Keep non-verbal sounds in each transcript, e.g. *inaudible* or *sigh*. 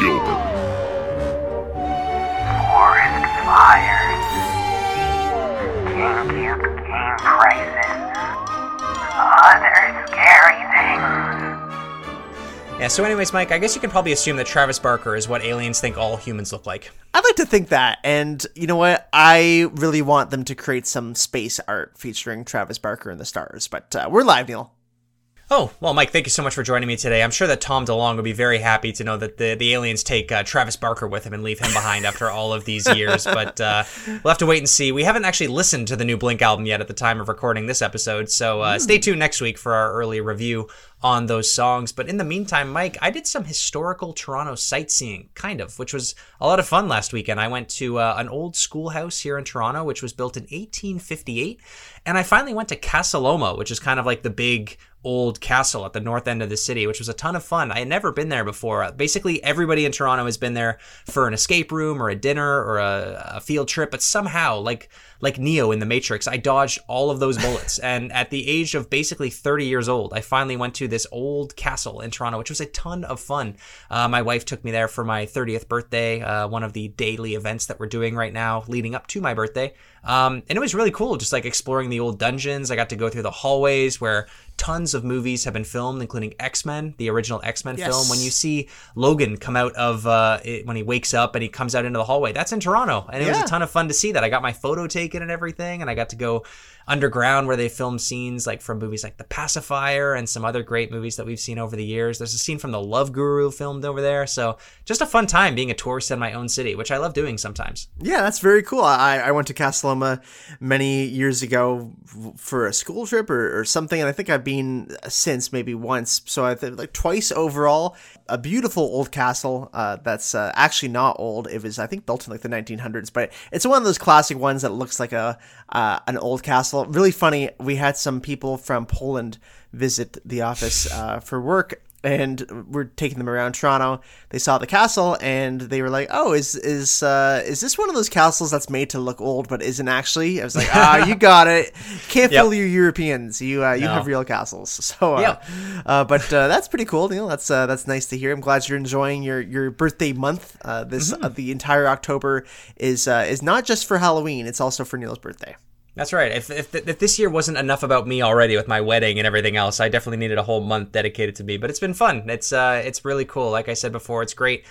Gilbert. Forest fires. GameCube game crisis. Other scary things. Yeah, so anyways, Mike, I guess you can probably assume that Travis Barker is what aliens think all humans look like. I'd like to think that, and you know what? I really want them to create some space art featuring Travis Barker and the stars. But uh, we're live, Neil. Oh, well, Mike, thank you so much for joining me today. I'm sure that Tom DeLonge will be very happy to know that the, the aliens take uh, Travis Barker with him and leave him behind after all of these years. *laughs* But uh, we'll have to wait and see. We haven't actually listened to the new Blink album yet at the time of recording this episode, so uh, stay tuned next week for our early review on those songs. But in the meantime, Mike, I did some historical Toronto sightseeing, kind of, which was a lot of fun last weekend. I went to uh, an old schoolhouse here in Toronto, which was built in 1858. And I finally went to Casa Loma, which is kind of like the big old castle at the north end of the city, which was a ton of fun. I had never been there before. Basically, everybody in Toronto has been there for an escape room or a dinner or a, a field trip, but somehow, like like Neo in the Matrix, I dodged all of those bullets. *laughs* and at the age of basically 30 years old, I finally went to this old castle in Toronto, which was a ton of fun. Uh, my wife took me there for my 30th birthday, uh, one of the daily events that we're doing right now leading up to my birthday. Um, and it was really cool, just like exploring the old dungeons. I got to go through the hallways where tons of movies have been filmed, including X Men, the original X Men Yes. film. When you see Logan come out of uh, it, when he wakes up and he comes out into the hallway, that's in Toronto, and it was a ton of fun to see that. I got my photo taken and everything, and I got to go underground where they filmed scenes like from movies like The Pacifier and some other great movies that we've seen over the years. There's a scene from The Love Guru filmed over there, so just a fun time being a tourist in my own city, which I love doing sometimes. Yeah, that's very cool. I, I went to Casa Loma many years ago for a school trip or, or something, and I think I've been since maybe once. So I think like twice overall. A beautiful old castle uh, that's uh, actually not old. It was I think built in like the 1900s, but it's one of those classic ones that looks like a uh, an old castle. Really funny. We had some people from Poland visit the office uh, for work and we're taking them around Toronto. They saw the castle and they were like, "Oh, is is uh, is this one of those castles that's made to look old but isn't actually?" I was like, "Ah, you *laughs* got it. Can't Yep. fool you Europeans. You uh, you No. have real castles." *laughs* So, uh, Yep. uh, but uh, that's pretty cool, Neil. That's uh, that's nice to hear. I'm glad you're enjoying your your birthday month. Uh, this Mm-hmm. uh, the entire October is uh, is not just for Halloween. It's also for Neil's birthday. That's right. If, if if this year wasn't enough about me already with my wedding and everything else, I definitely needed a whole month dedicated to me. But it's been fun. It's uh, it's really cool. Like I said before, it's great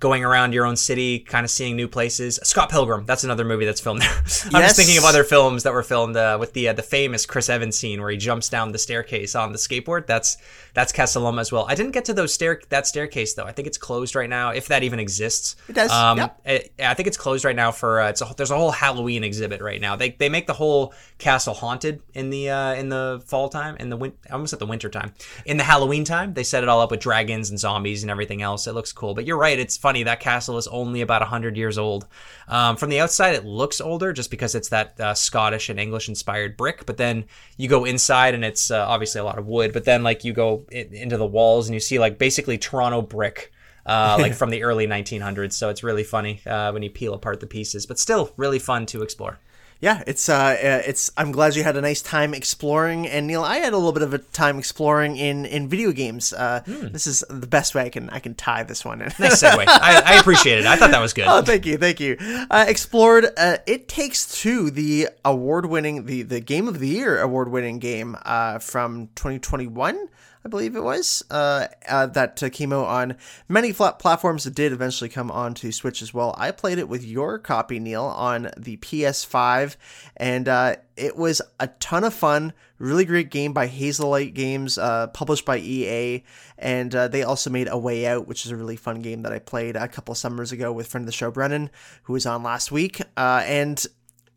going around your own city, kind of seeing new places. Scott Pilgrim. That's another movie that's filmed there. I'm Yes. just thinking of other films that were filmed uh, with the uh, the famous Chris Evans scene where he jumps down the staircase on the skateboard. That's that's Casa Loma as well. I didn't get to those stair that staircase though. I think it's closed right now, if that even exists. It does, Um, yep. it- I think it's closed right now for uh, it's a, there's a whole Halloween exhibit right now. They, they make the whole castle haunted in the uh, in the fall time in the win almost at the winter time in the Halloween time. They set it all up with dragons and zombies and everything else. It looks cool. But you're right. It's funny that castle is only about hundred years old. Um, from the outside, it looks older just because it's that uh, Scottish and English inspired brick. But then you go inside and it's uh, obviously a lot of wood. But then like you go in, into the walls and you see like basically Toronto brick uh, *laughs* like from the early 1900s. So it's really funny uh, when you peel apart the pieces, but still really fun to explore. Yeah, it's uh, uh, it's. I'm glad you had a nice time exploring, and Neil, I had a little bit of a time exploring in in video games. Uh, This is the best way I can I can tie this one in. Nice segue. *laughs* I, I appreciate it. I thought that was good. Oh, thank you, thank you. Uh, explored uh, It Takes Two, the award-winning, the the Game of the Year award-winning game uh, from 2021, I believe it was, uh, uh, that uh, out on many flat platforms. Did eventually come onto Switch as well. I played it with your copy, Neil, on the PS5, and uh, it was a ton of fun. Really great game by Hazelight Games, uh, published by EA, and uh, they also made A Way Out, which is a really fun game that I played a couple summers ago with friend of the show Brennan, who was on last week. And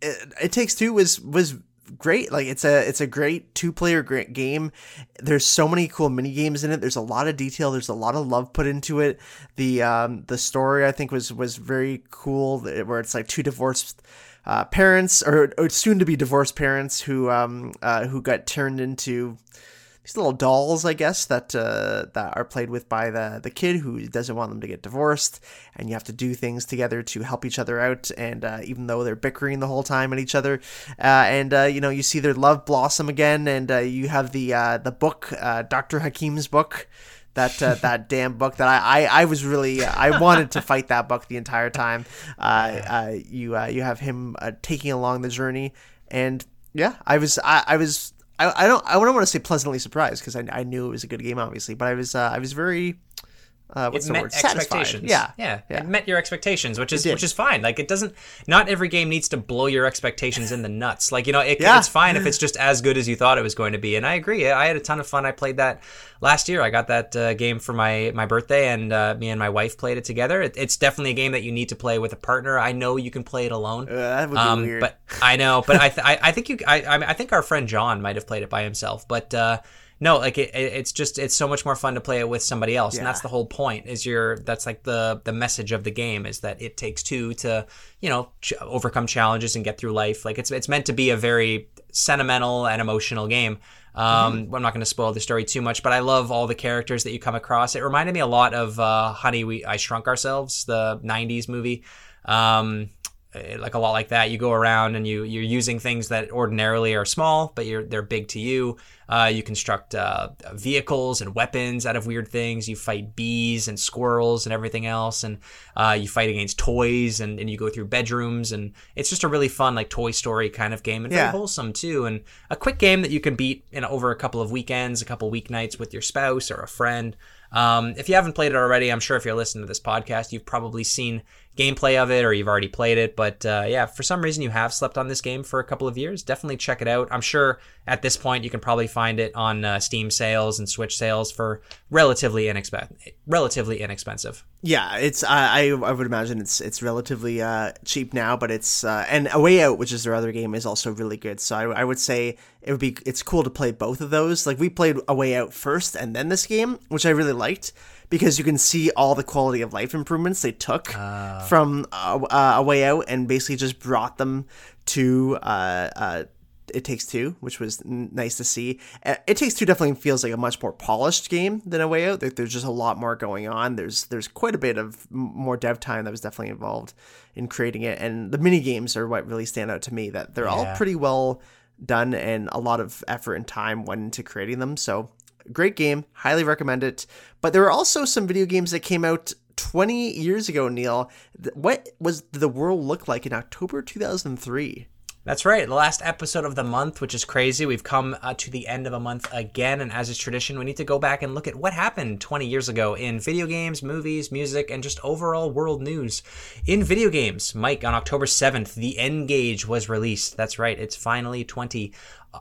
it, it Takes Two was was great. Like it's a it's a great two player game. There's so many cool mini games in it. There's a lot of detail. There's a lot of love put into it. The um, the story I think was was very cool. Where it's like two divorced uh, parents or, or soon to be divorced parents who um uh, who got turned into these little dolls, I guess, that uh, that are played with by the the kid who doesn't want them to get divorced, and you have to do things together to help each other out. And uh, even though they're bickering the whole time at each other, uh, and uh, you know you see their love blossom again, and uh, you have the uh, the book, uh, Doctor Hakim's book. that uh, that *laughs* damn book that I, I, I was really I wanted to fight that book the entire time. *laughs* Uh, uh, you uh, you have him uh, taking along the journey, and yeah, I was I, I was I, I don't I don't want to say pleasantly surprised because I, I knew it was a good game obviously, but I was uh, I was very uh, what's it the met word expectations. Yeah, yeah, yeah. It met your expectations, which is which is fine. Like it doesn't. Not every game needs to blow your expectations in the nuts. Like you know, it, Yeah. it's fine if it's *sighs* just as good as you thought it was going to be. And I agree. I had a ton of fun. I played that last year. I got that uh, game for my my birthday, and uh, me and my wife played it together. It, it's definitely a game that you need to play with a partner. I know you can play it alone. Uh, that would be Um, weird. But I know, but I, th- I, I think you, I, I, mean, I think our friend John might have played it by himself. But uh, no, like it, it- it's just, it's so much more fun to play it with somebody else, and that's the whole point. Is your, that's like the the message of the game is that it takes two to, you know, ch- overcome challenges and get through life. Like it's, it's meant to be a very sentimental and emotional game. Um, I'm not going to spoil the story too much, but I love all the characters that you come across. It reminded me a lot of uh, Honey, We I Shrunk Ourselves, the '90s movie. Um, like a lot like that. You go around and you you're using things that ordinarily are small, but you're they're big to you. Uh, you construct uh, vehicles and weapons out of weird things. You fight bees and squirrels and everything else, and uh, you fight against toys and, and you go through bedrooms and it's just a really fun like Toy Story kind of game and very wholesome too, and a quick game that you can beat in over a couple of weekends, a couple weeknights with your spouse or a friend. Um, if you haven't played it already, I'm sure if you're listening to this podcast, you've probably seen gameplay of it or you've already played it. But uh, yeah, for some reason you have slept on this game for a couple of years, definitely check it out. I'm sure at this point you can probably find it on uh, Steam sales and Switch sales for relatively inexpensive. Relatively inexpensive. Yeah, it's I I would imagine it's it's relatively uh, cheap now, but it's uh, and A Way Out, which is their other game, is also really good. So I, I would say it would be it's cool to play both of those. Like we played A Way Out first and then this game, which I really liked because you can see all the quality of life improvements they took from uh, uh, A Way Out and basically just brought them to uh, uh, it Takes Two, which was n- nice to see. It Takes Two definitely feels like a much more polished game than A Way Out. Like, there's just a lot more going on. There's there's quite a bit of more dev time that was definitely involved in creating it, and the mini games are what really stand out to me. That they're all pretty well done, and a lot of effort and time went into creating them. So great game, highly recommend it. But there are also some video games that came out 20 years ago. Neil, what was the world look like in October 2003? That's right. The last episode of the month, which is crazy. We've come uh, to the end of a month again, and as is tradition, we need to go back and look at what happened 20 years ago in video games, movies, music, and just overall world news. In video games, Mike, on October 7th, The N-Gage was released. That's right. It's finally 20.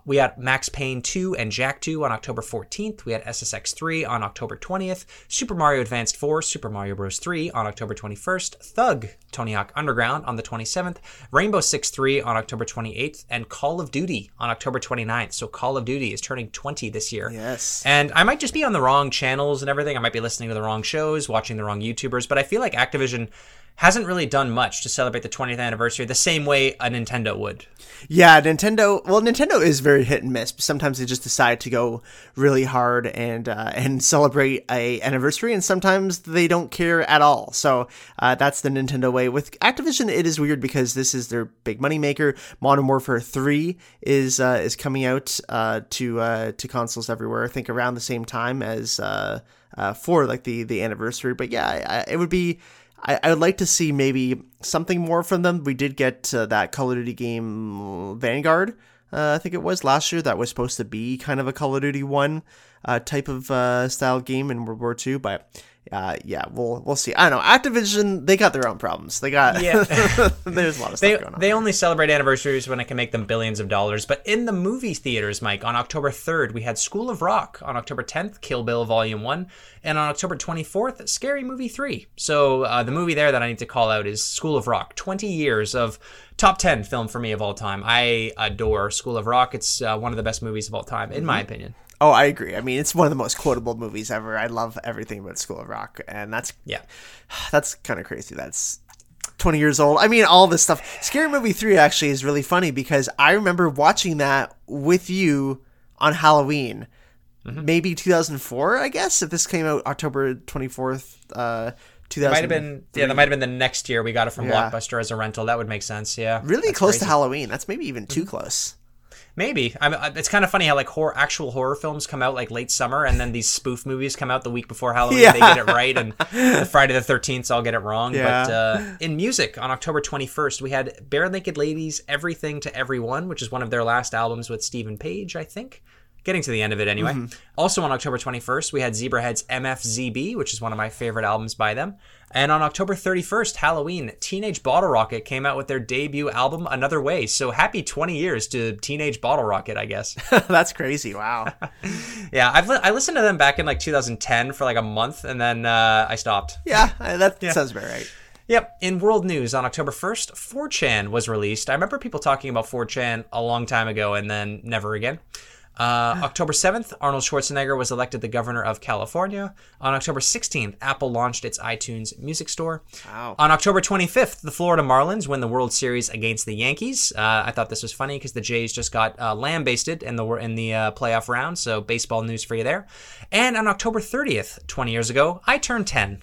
We had Max Payne 2 and Jak 2 on October 14th. We had SSX 3 on October 20th. Super Mario Advanced 4, Super Mario Bros. 3 on October 21st. Thug, Tony Hawk Underground on the 27th. Rainbow Six 3 on October 28th. And Call of Duty on October 29th. So Call of Duty is turning 20 this year. Yes. And I might just be on the wrong channels and everything. I might be listening to the wrong shows, watching the wrong YouTubers, but I feel like Activision hasn't really done much to celebrate the 20th anniversary the same way a Nintendo would. Yeah, Nintendo. Well, Nintendo is very hit and miss. Sometimes they just decide to go really hard and uh, and celebrate a anniversary, and sometimes they don't care at all. So uh, that's the Nintendo way. With Activision, it is weird because this is their big money maker. Modern Warfare Three is uh, is coming out uh, to uh, to consoles everywhere. I think around the same time as uh, uh, for like the the anniversary. But yeah, I, it would be. I, I would like to see maybe something more from them. We did get uh, that Call of Duty game Vanguard, uh, I think it was last year. That was supposed to be kind of a Call of Duty one uh, type of uh, style game in World War II, but. Uh, yeah, we'll we'll see. I don't know. Activision, they got their own problems. They got Yeah. *laughs* there's a lot of stuff They, going on. they only celebrate anniversaries when it can make them billions of dollars. But in the movie theaters, Mike, on October 3rd, we had School of Rock. On October 10th, Kill Bill Volume 1. And on October 24th, Scary Movie 3. So uh, the movie there that I need to call out is School of Rock. 20 years of top 10 film for me of all time. I adore School of Rock. It's uh, one of the best movies of all time, in my opinion. Oh, I agree. I mean, it's one of the most quotable movies ever. I love everything about School of Rock, and that's Yeah. *sighs* that's kind of crazy. That's 20 years old. I mean, all this stuff. Scary Movie 3 actually is really funny because I remember watching that with you on Halloween. Mm-hmm. Maybe 2004, I guess, if this came out October 24th, uh, 2000. Might have been, yeah, that might have been the next year we got it from Yeah. Blockbuster as a rental. That would make sense, yeah. really close crazy. Mm-hmm. to Halloween. That's maybe even too close. Maybe. I mean, uh, it's kind of funny how like horror, actual horror films come out like late summer, and then these spoof movies come out the week before Halloween. Yeah. They get it right, and the Friday the Thirteenth all get it wrong. Yeah. But uh, in music, on October twenty first, we had Barenaked Ladies' "Everything to Everyone," which is one of their last albums with Steven Page, I think. Getting to the end of it anyway. Also on October 21st, we had Zebrahead's MFZB, which is one of my favorite albums by them. And on October 31st, Halloween, Teenage Bottle Rocket came out with their debut album, Another Way. So happy 20 years to Teenage Bottle Rocket, I guess. *laughs* That's crazy. Wow. *laughs* yeah, I've li- I listened to them back in like 2010 for like a month, and then uh, I stopped. Yeah, that sounds about right. Yep. In world news, on October 1st, 4chan was released. I remember people talking about 4chan a long time ago and then never again. Uh, October 7th, Arnold Schwarzenegger was elected the governor of California. On October 16th, Apple launched its iTunes music store. Wow. On October 25th, the Florida Marlins win the World Series against the Yankees. Uh, I thought this was funny because the Jays just got uh, lambasted in the in the uh, playoff round, so baseball news for you there. And on October 30th, 20 years ago, I turned 10.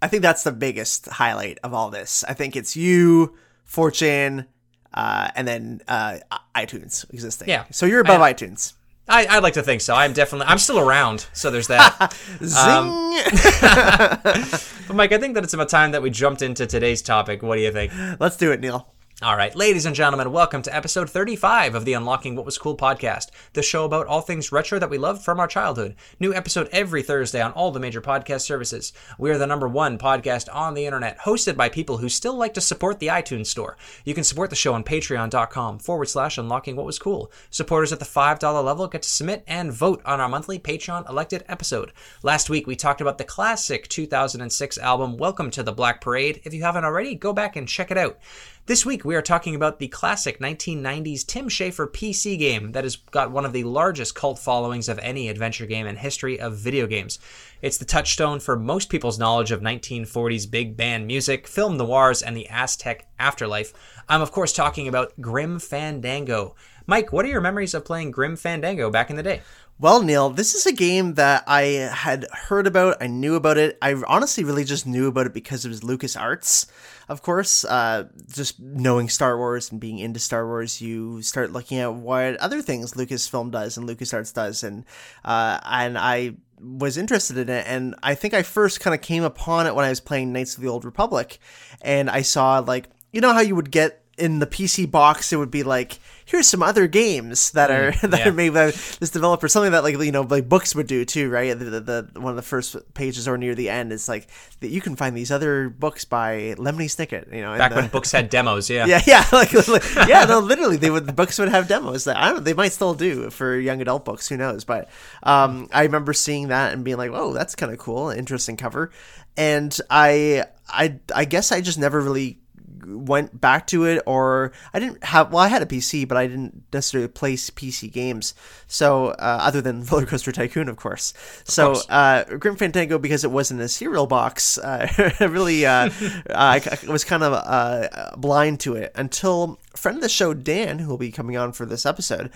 I think that's the biggest highlight of all this. I think it's you, 4chan, uh, and then uh, iTunes existing. Yeah. So you're above iTunes. I, I'd like to think so. I'm definitely I'm still around, so there's that. *laughs* Um, Zing. *laughs* but Mike, I think that it's about time that we jumped into today's topic. What do you think? Let's do it, Neil. All right, ladies and gentlemen, welcome to episode 35 of the Unlocking What Was Cool podcast, the show about all things retro that we loved from our childhood. New episode every Thursday on all the major podcast services. We are the number one podcast on the internet, hosted by people who still like to support the iTunes store. You can support the show on patreon.com forward slash unlocking what was cool. Supporters at the $5 level get to submit and vote on our monthly Patreon elected episode. Last week, we talked about the classic 2006 album, Welcome to the Black Parade. If you haven't already, go back and check it out. This week, we are talking about the classic 1990s Tim Schafer PC game that has got one of the largest cult followings of any adventure game in history of video games. It's the touchstone for most people's knowledge of 1940s big band music, film noirs, and the Aztec afterlife. I'm, of course, talking about Grim Fandango. Mike, what are your memories of playing Grim Fandango back in the day? Well, Neil, this is a game that I had heard about. I knew about it. I honestly really just knew about it because it was LucasArts, of course. Uh, just knowing Star Wars and being into Star Wars, you start looking at what other things Lucasfilm does and LucasArts does, and uh, and I was interested in it. And I think I first kind of came upon it when I was playing Knights of the Old Republic, and I saw like you know how you would get in the PC box, it would be like, here's some other games that are *laughs* that yeah. are made by this developer. Something that like you know like books would do too, right? The, the, the one of the first pages or near the end is like that you can find these other books by Lemony Snicket. You know, Back the- when books had demos, yeah. yeah, yeah, *laughs* like, *laughs* like- yeah, no, literally, they would the books would have demos. That I don't, they might still do for young adult books. Who knows? But um, I remember seeing that and being like, "Oh, that's kind of cool, interesting cover." And I, I, I guess I just never really went back to it, or I didn't have. Well, I had a PC, but I didn't necessarily play PC games. So uh, other than *laughs* Roller Coaster Tycoon, of course. so course. uh, Grim Fandango, because it wasn't a cereal box, uh, *laughs* really, uh, *laughs* I, I was kind of uh, blind to it until friend of the show, Dan, who will be coming on for this episode,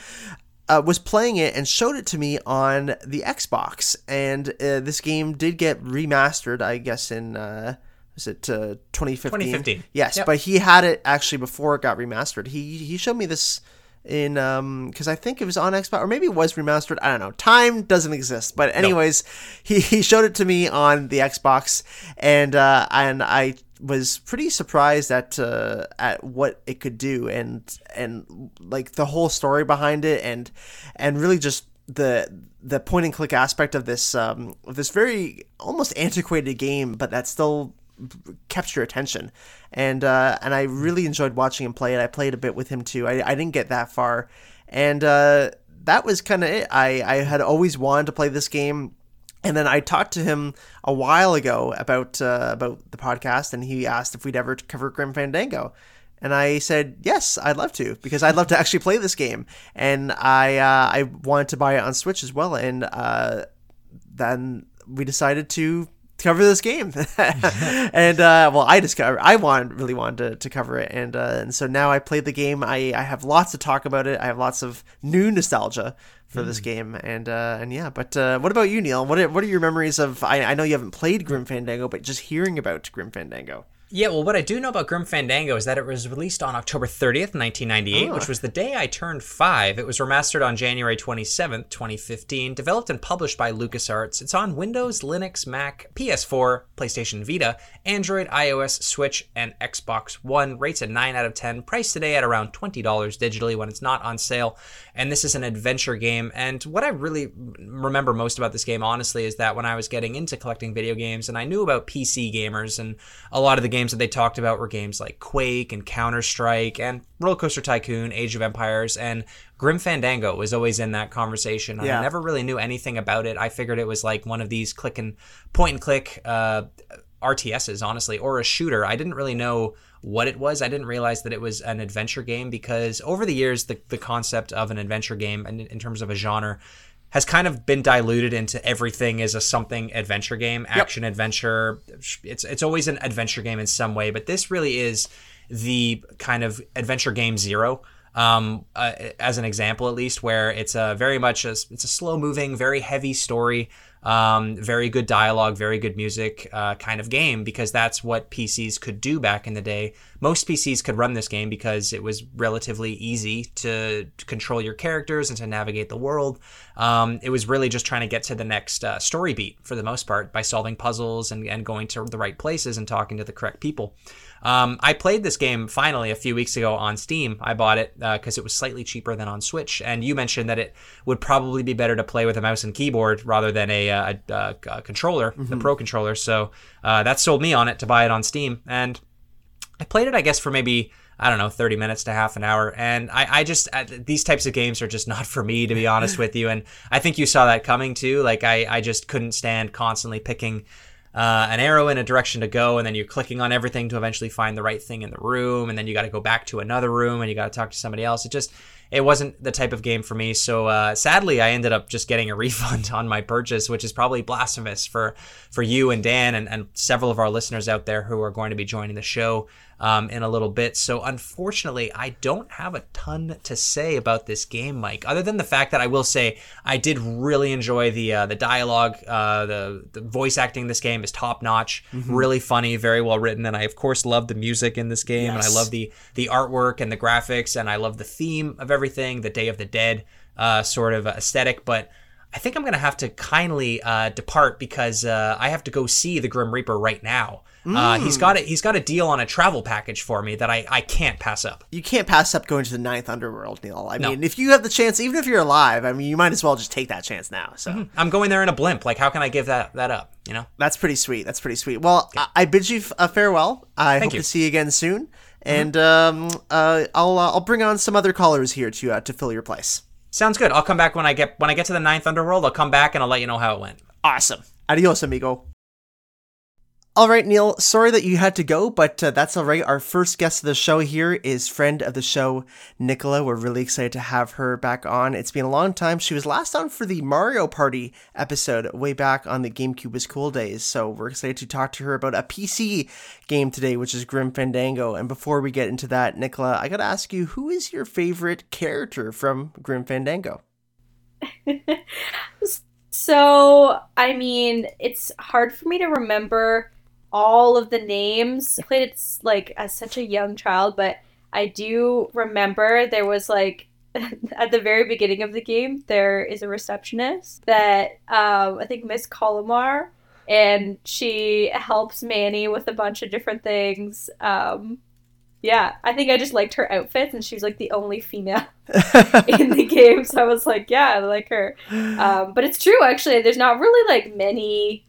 uh, was playing it and showed it to me on the Xbox. And uh, this game did get remastered, I guess, in. Uh, was it uh, 2015? 2015. Yes, Yep. but he had it actually before it got remastered. He he showed me this in um because I think it was on Xbox or maybe it was remastered. I don't know. Time doesn't exist, but anyways, he *laughs* he showed it to me on the Xbox, and uh, and I was pretty surprised at uh, at what it could do and and like the whole story behind it and and really just the the point and click aspect of this um of this very almost antiquated game but that still kept your attention. And uh and I really enjoyed watching him play it. I played a bit with him too. I, I didn't get that far. And uh that was kind of it. I I had always wanted to play this game. And then I talked to him a while ago about uh, about the podcast, and he asked if we'd ever cover Grim Fandango. And I said yes, I'd love to because I'd love to actually play this game, and I uh, I wanted to buy it on Switch as well. And uh, then we decided to cover this game, *laughs* and uh, well, I discovered I wanted really wanted to, to cover it, and uh, and so now I played the game. I I have lots to talk about it. I have lots of new nostalgia for this game, and uh, and yeah. But uh, what about you, Neil? What are, what are your memories of? I, I know you haven't played Grim Fandango, but just hearing about Grim Fandango. Yeah, well, what I do know about Grim Fandango is that it was released on October 30th, 1998, Oh. which ah. was the day I turned five. It was remastered on January 27th, 2015, developed and published by LucasArts. It's on Windows, Linux, Mac, PS4, PlayStation Vita, Android, iOS, Switch, and Xbox One. Rates a 9 out of 10. Priced today at around $20 digitally when it's not on sale. And this is an adventure game. And what I really remember most about this game, honestly, is that when I was getting into collecting video games and I knew about PC gamers, and a lot of the games that they talked about were games like Quake and Counter Strike and Roller Coaster Tycoon, Age of Empires, and Grim Fandango was always in that conversation. Yeah. I never really knew anything about it. I figured it was like one of these click and point and click uh, RTSs, honestly, or a shooter. I didn't really know what it was. I didn't realize that it was an adventure game because over the years, the, the concept of an adventure game, and in terms of a genre, has kind of been diluted into everything is a something adventure game, action adventure. It's it's always an adventure game in some way, but this really is the kind of adventure game zero. Um, uh, as an example, at least, where it's a very much a, it's a slow moving, very heavy story, um, very good dialogue, very good music uh, kind of game because that's what PCs could do back in the day. Most PCs could run this game because it was relatively easy to, to control your characters and to navigate the world. Um, it was really just trying to get to the next uh, story beat for the most part by solving puzzles and, and going to the right places and talking to the correct people. Um, I played this game finally a few weeks ago on Steam. I bought it because it was slightly cheaper than on Switch. And you mentioned that it would probably be better to play with a mouse and keyboard rather than a, uh, a, a, a controller, the Pro controller. So uh, that sold me on it to buy it on Steam. And I played it, I guess, for maybe I don't know, 30 minutes to half an hour. And I, I just, uh, these types of games are just not for me, to be *laughs* honest with you. And I think you saw that coming too. Like, I, I just couldn't stand constantly picking uh, an arrow in a direction to go, and then you're clicking on everything to eventually find the right thing in the room. And then you got to go back to another room and you got to talk to somebody else. It just, it wasn't the type of game for me. So uh, sadly, I ended up just getting a *laughs* refund on my purchase, which is probably blasphemous for for you and Dan and, and several of our listeners out there who are going to be joining the show um, in a little bit. So unfortunately, I don't have a ton to say about this game, Mike. Other than the fact that I will say I did really enjoy the uh, the dialogue, uh, the the voice acting. in This game is top notch, really funny, very well written, and I of course love the music in this game, and I love the the artwork and the graphics, and I love the theme of everything, the Day of the Dead uh, sort of aesthetic, but. I think I'm gonna have to kindly uh, depart because uh, I have to go see the Grim Reaper right now. Uh, he's got a, he's got a deal on a travel package for me that I, I can't pass up. You can't pass up going to the ninth underworld, Neil. I No. mean, if you have the chance, even if you're alive, I mean, you might as well just take that chance now. So I'm going there in a blimp. Like, how can I give that that up? You know? that's pretty sweet. That's pretty sweet. Well, I, I bid you a farewell. I hope you. to see you again soon, and um, uh, I'll uh, I'll bring on some other callers here to uh, to fill your place. Sounds good. I'll come back when I get when I get to the ninth underworld. I'll come back and I'll let you know how it went. Awesome. Adios, amigo. All right, Neil. Sorry that you had to go, but uh, that's all right. Our first guest of the show here is friend of the show, Nichola. We're really excited to have her back on. It's been a long time. She was last on for the Mario Party episode way back on the GameCube was cool days. So we're excited to talk to her about a PC game today, which is Grim Fandango. And before we get into that, Nichola, I got to ask you, who is your favorite character from Grim Fandango? *laughs* So, I mean, it's hard for me to remember all of the names. I played it like as such a young child, but I do remember there was like *laughs* at the very beginning of the game, there is a receptionist that um, I think Miss Colomar, and she helps Manny with a bunch of different things. Um, yeah, I think I just liked her outfits, and she was like the only female *laughs* in the *laughs* game. So I was like, yeah, I like her. Um, but it's true, actually. There's not really like many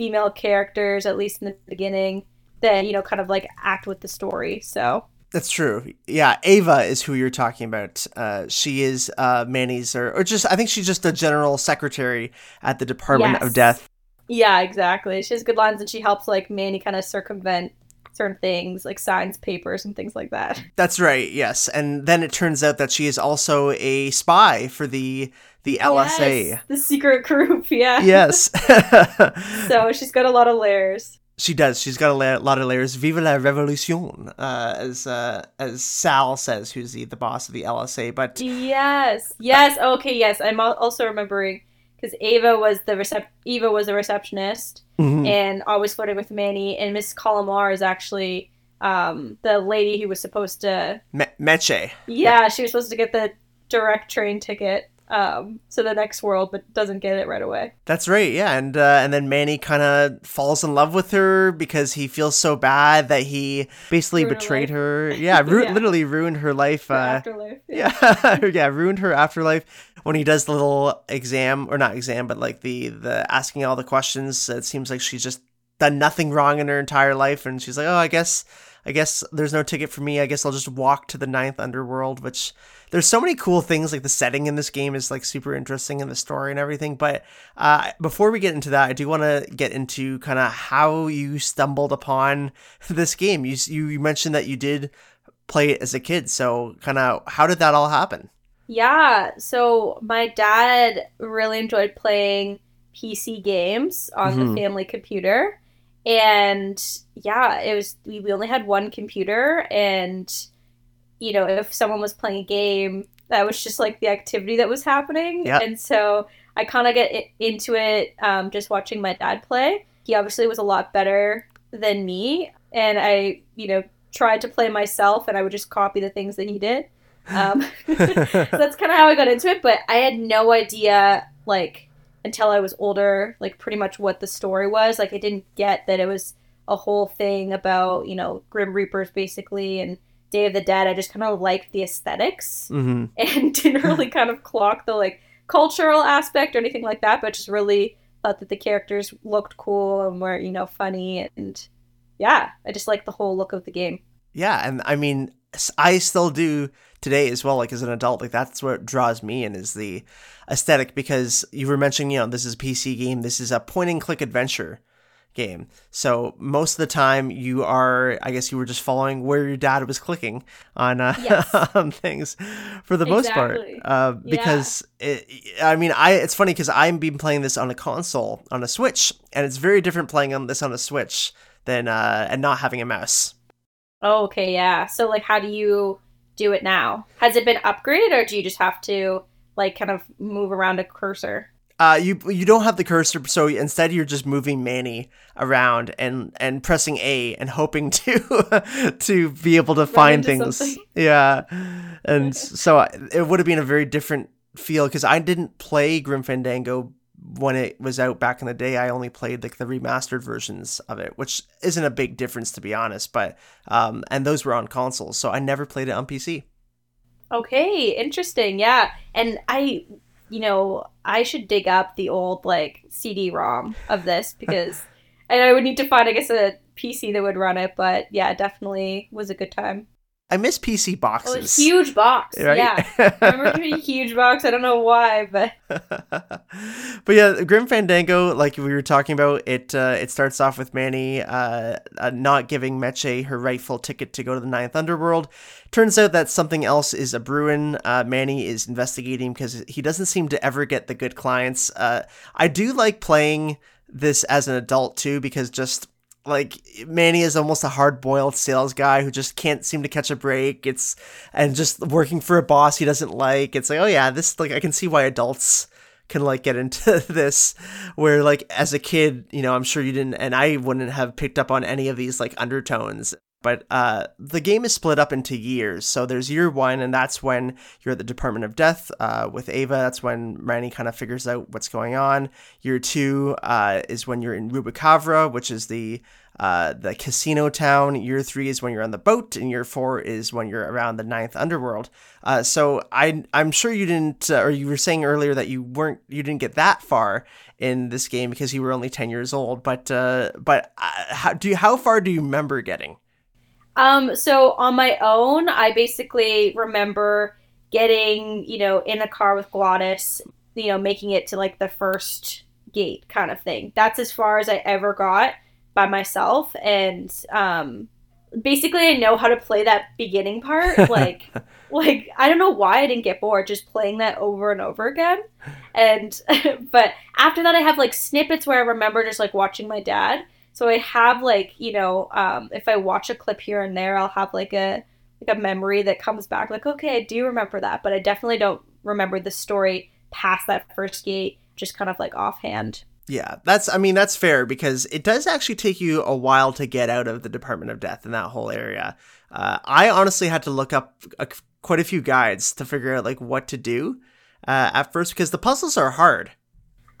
female characters, at least in the beginning, that you know kind of like act with the story. So That's true. Yeah, Ava is who you're talking about. Uh, she is uh, Manny's, or, or just I think she's just a general secretary at the Department of Death. yeah, exactly. She has good lines, and she helps like Manny kind of circumvent certain things, like signs papers and things like that. That's right. Yes, and then it turns out that she is also a spy for the the LSA. Yes, the secret group. *laughs* Yeah. Yes. *laughs* So she's got a lot of layers. she does. She's got a la- lot of layers. Vive la revolution, uh, as uh, as Sal says, who's the, the boss of the LSA. But Yes. Yes. Okay. Yes. I'm also remembering because Ava was the recep- Eva was the receptionist Mhm. and always flirting with Manny, and Miss Colomar is actually um, the lady who was supposed to Me- Meche. yeah she was supposed to get the direct train ticket um, to the next world, but doesn't get it right away. That's right, yeah, and uh, and then Manny kind of falls in love with her because he feels so bad that he basically Ruined betrayed life. her. Yeah, ru- *laughs* Yeah. literally ruined her life. For Uh, afterlife. yeah, *laughs* yeah, ruined her afterlife when he does the little exam or not exam, but like the the asking all the questions. It seems like she's just done nothing wrong in her entire life, and she's like, oh, I guess. I guess there's no ticket for me. I guess I'll just walk to the ninth underworld, which there's so many cool things. Like the setting in this game is like super interesting and the story and everything. But uh, before we get into that, I do want to get into kind of how you stumbled upon *laughs* this game. You, you you mentioned that you did play it as a kid. So kind of how did that all happen? Yeah, so my dad really enjoyed playing PC games on Mhm. the family computer. And yeah, it was we we only had one computer and you know, if someone was playing a game, that was just like the activity that was happening. Yeah. And so I kind of get into it um, just watching my dad play. He obviously was a lot better than me, and I, you know, tried to play myself, and I would just copy the things that he did. Um, *laughs* so that's kind of how I got into it, but I had no idea, like, until I was older, like, pretty much what the story was. Like, I didn't get that it was a whole thing about, you know, Grim Reapers, basically, and Day of the Dead. I just kind of liked the aesthetics hmm *laughs* and didn't really *laughs* kind of clock the, like, cultural aspect or anything like that, but just really thought that the characters looked cool and were, you know, funny. And yeah, I just like the whole look of the game. Yeah, and I mean, I still do today as well. Like as an adult, like that's what draws me in is the aesthetic. Because you were mentioning, you know, this is a PC game. This is a point and click adventure game. So most of the time, you are, I guess, you were just following where your dad was clicking on uh, Yes. *laughs* on things for the most part. Uh, because it, I mean, I it's funny because I've been playing this on a console on a Switch, and it's very different playing on this on a Switch than uh, and not having a mouse. Oh, okay, yeah. So, like, how do you do it now? Has it been upgraded, or do you just have to like kind of move around a cursor? Uh, you you don't have the cursor, so instead you're just moving Manny around and and pressing A and hoping *laughs* to to be able to find things. something. *laughs* Yeah, and so it would have been a very different feel because I didn't play Grim Fandango when it was out back in the day. I only played like the remastered versions of it, which isn't a big difference to be honest. But um, and those were on consoles, so I never played it on PC. Okay, interesting. Yeah, and I, you know, I should dig up the old like CD-ROM of this *laughs* because, and I would need to find, I guess, a PC that would run it. But yeah, it definitely was a good time. I miss PC Oh, boxes. a huge box. Right? Yeah, I *laughs* remember getting a huge box. I don't know why, but *laughs* but yeah, Grim Fandango, like we were talking about, it uh, it starts off with Manny uh, uh, not giving Meche her rightful ticket to go to the Ninth Underworld. Turns out that something else is a Bruin. Uh, Manny is investigating because he doesn't seem to ever get the good clients. Uh, I do like playing this as an adult too because just like Manny is almost a hard-boiled sales guy who just can't seem to catch a break. It's and just working for a boss he doesn't like. It's like, oh yeah, this like I can see why adults can like get into *laughs* this where like as a kid, you know, I'm sure you didn't and I wouldn't have picked up on any of these like undertones. But uh, the game is split up into years. So there's year one, and that's when you're at the Department of Death uh, with Ava. That's when Randy kind of figures out what's going on. Year two uh, is when you're in Rubacava, which is the uh, the casino town. Year three is when you're on the boat, and year four is when you're around the ninth underworld. Uh, so I I'm sure you didn't, uh, or you were saying earlier that you weren't you didn't get that far in this game because you were only ten years old. But but how do you, how far do you remember getting? Um, so on my own, I basically remember getting, you know, in a car with Glottis, you know, making it to like the first gate kind of thing. That's as far as I ever got by myself. And um basically I know how to play that beginning part. *laughs* Like like I don't know why I didn't get bored just playing that over and over again. And *laughs* but after that I have like snippets where I remember just like watching my dad. So I have like, you know, um, if I watch a clip here and there, I'll have like a like a memory that comes back like, okay, I do remember that, but I definitely don't remember the story past that first gate just kind of like offhand. Yeah, that's I mean that's fair because it does actually take you a while to get out of the Department of Death in that whole area. Uh, I honestly had to look up a, quite a few guides to figure out like what to do uh, at first because the puzzles are hard.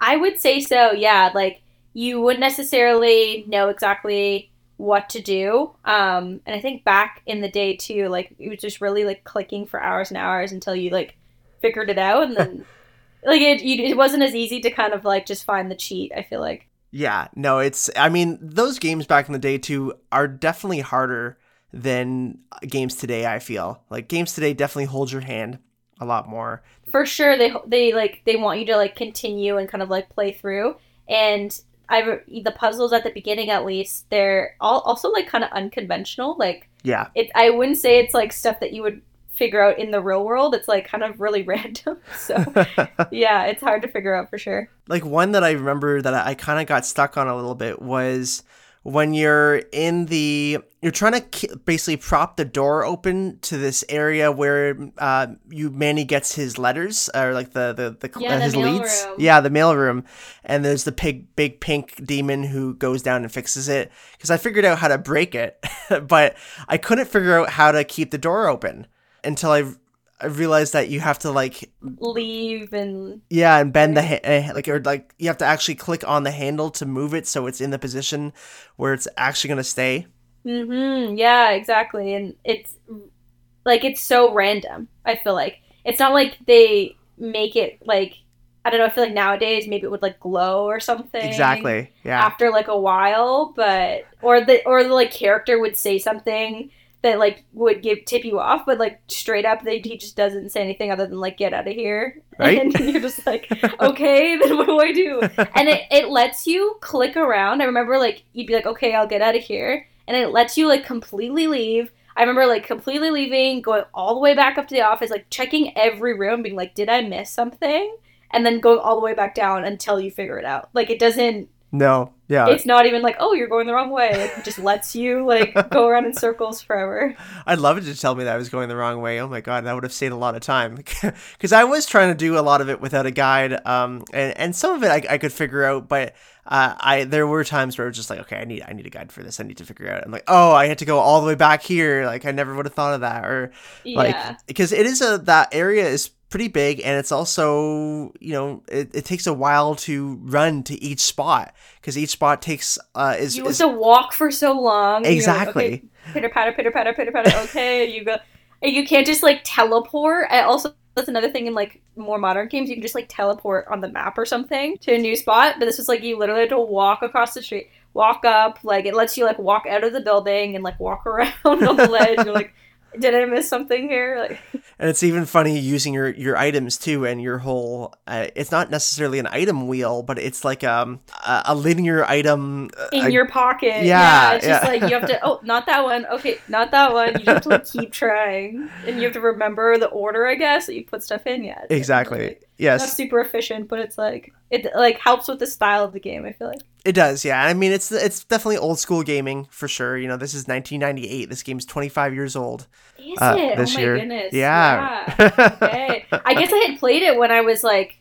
I would say so. Yeah, like you wouldn't necessarily know exactly what to do. Um, and I think back in the day too, like it was just really like clicking for hours and hours until you like figured it out, and then *laughs* like it you, it wasn't as easy to kind of like just find the cheat. I feel like. Yeah, no, it's I mean those games back in the day too are definitely harder than games today. I feel like games today definitely hold your hand a lot more. For sure, they they like they want you to like continue and kind of like play through and I the puzzles at the beginning at least they're all also like kind of unconventional. Like Yeah, it I wouldn't say it's like stuff that you would figure out in the real world. It's like kind of really *laughs* random. So *laughs* yeah, it's hard to figure out for sure. like one that I remember that I, I kind of got stuck on a little bit was when you're in the you're trying to ki- basically prop the door open to this area where uh, you Manny gets his letters or like the the, the Yeah, uh, the his mail leads. room. Yeah, the mail room, and there's the big big pink demon who goes down and fixes it. Because I figured out how to break it, *laughs* but I couldn't figure out how to keep the door open until I. I realized that you have to like Leave and yeah, and bend the ha- uh, like or like you have to actually click on the handle to move it so it's in the position where it's actually gonna stay. hmm yeah, exactly. And it's like it's so random. I feel like it's not like they make it like I don't know. I feel like nowadays maybe it would like glow or something. Exactly. Yeah. after like a while, but or the or the like character would say something that like would give tip you off, but like straight up they he just doesn't say anything other than like get out of here. *laughs* Right? And you're just like, okay, *laughs* then what do I do? And it, it lets you click around. I remember like you'd be like, okay, I'll get out of here. And it lets you like completely leave. I remember like completely leaving, going all the way back up to the office, like checking every room, being like, did I miss something? And then going all the way back down until you figure it out. Like it doesn't No. Yeah. it's not even like oh you're going the wrong way it just lets you like *laughs* go around in circles forever I'd love it to tell me that I was going the wrong way. Oh my god, that would have saved a lot of time. *laughs* Because I was trying to do a lot of it without a guide, um, and and some of it I, I could figure out, but uh, I there were times where it was just like, okay, I need I need a guide for this. I need to figure it out. I'm like, oh, I had to go all the way back here. Like I never would have thought of that, or like yeah because it is a that area is pretty big and it's also you know it, it takes a while to run to each spot because each spot takes uh is, you have is to walk for so long and you're like, Exactly. okay, pitter patter pitter patter pitter patter okay you go and you can't just like teleport and also that's another thing in like more modern games you can just like teleport on the map or something to a new spot but this was like you literally had to walk across the street walk up like it lets you like walk out of the building and like walk *laughs* around on the ledge you're like did i miss something here like and it's even funny using your your items too and your whole uh, it's not necessarily an item wheel but it's like um a, a linear item uh, in your pocket. Yeah, it's just like you have to. Oh, not that one. Okay, not that one. You have to like, keep trying, and you have to remember the order. I guess that you put stuff in. Yeah, exactly Not yes super efficient, but it's like it like helps with the style of the game. I feel like. It does yeah i mean it's it's definitely old school gaming for sure you know this is 1998 this game's 25 years old Is Uh, it? this oh my year. goodness. Yeah. Yeah. *laughs* Okay. I guess I had played it when I was like,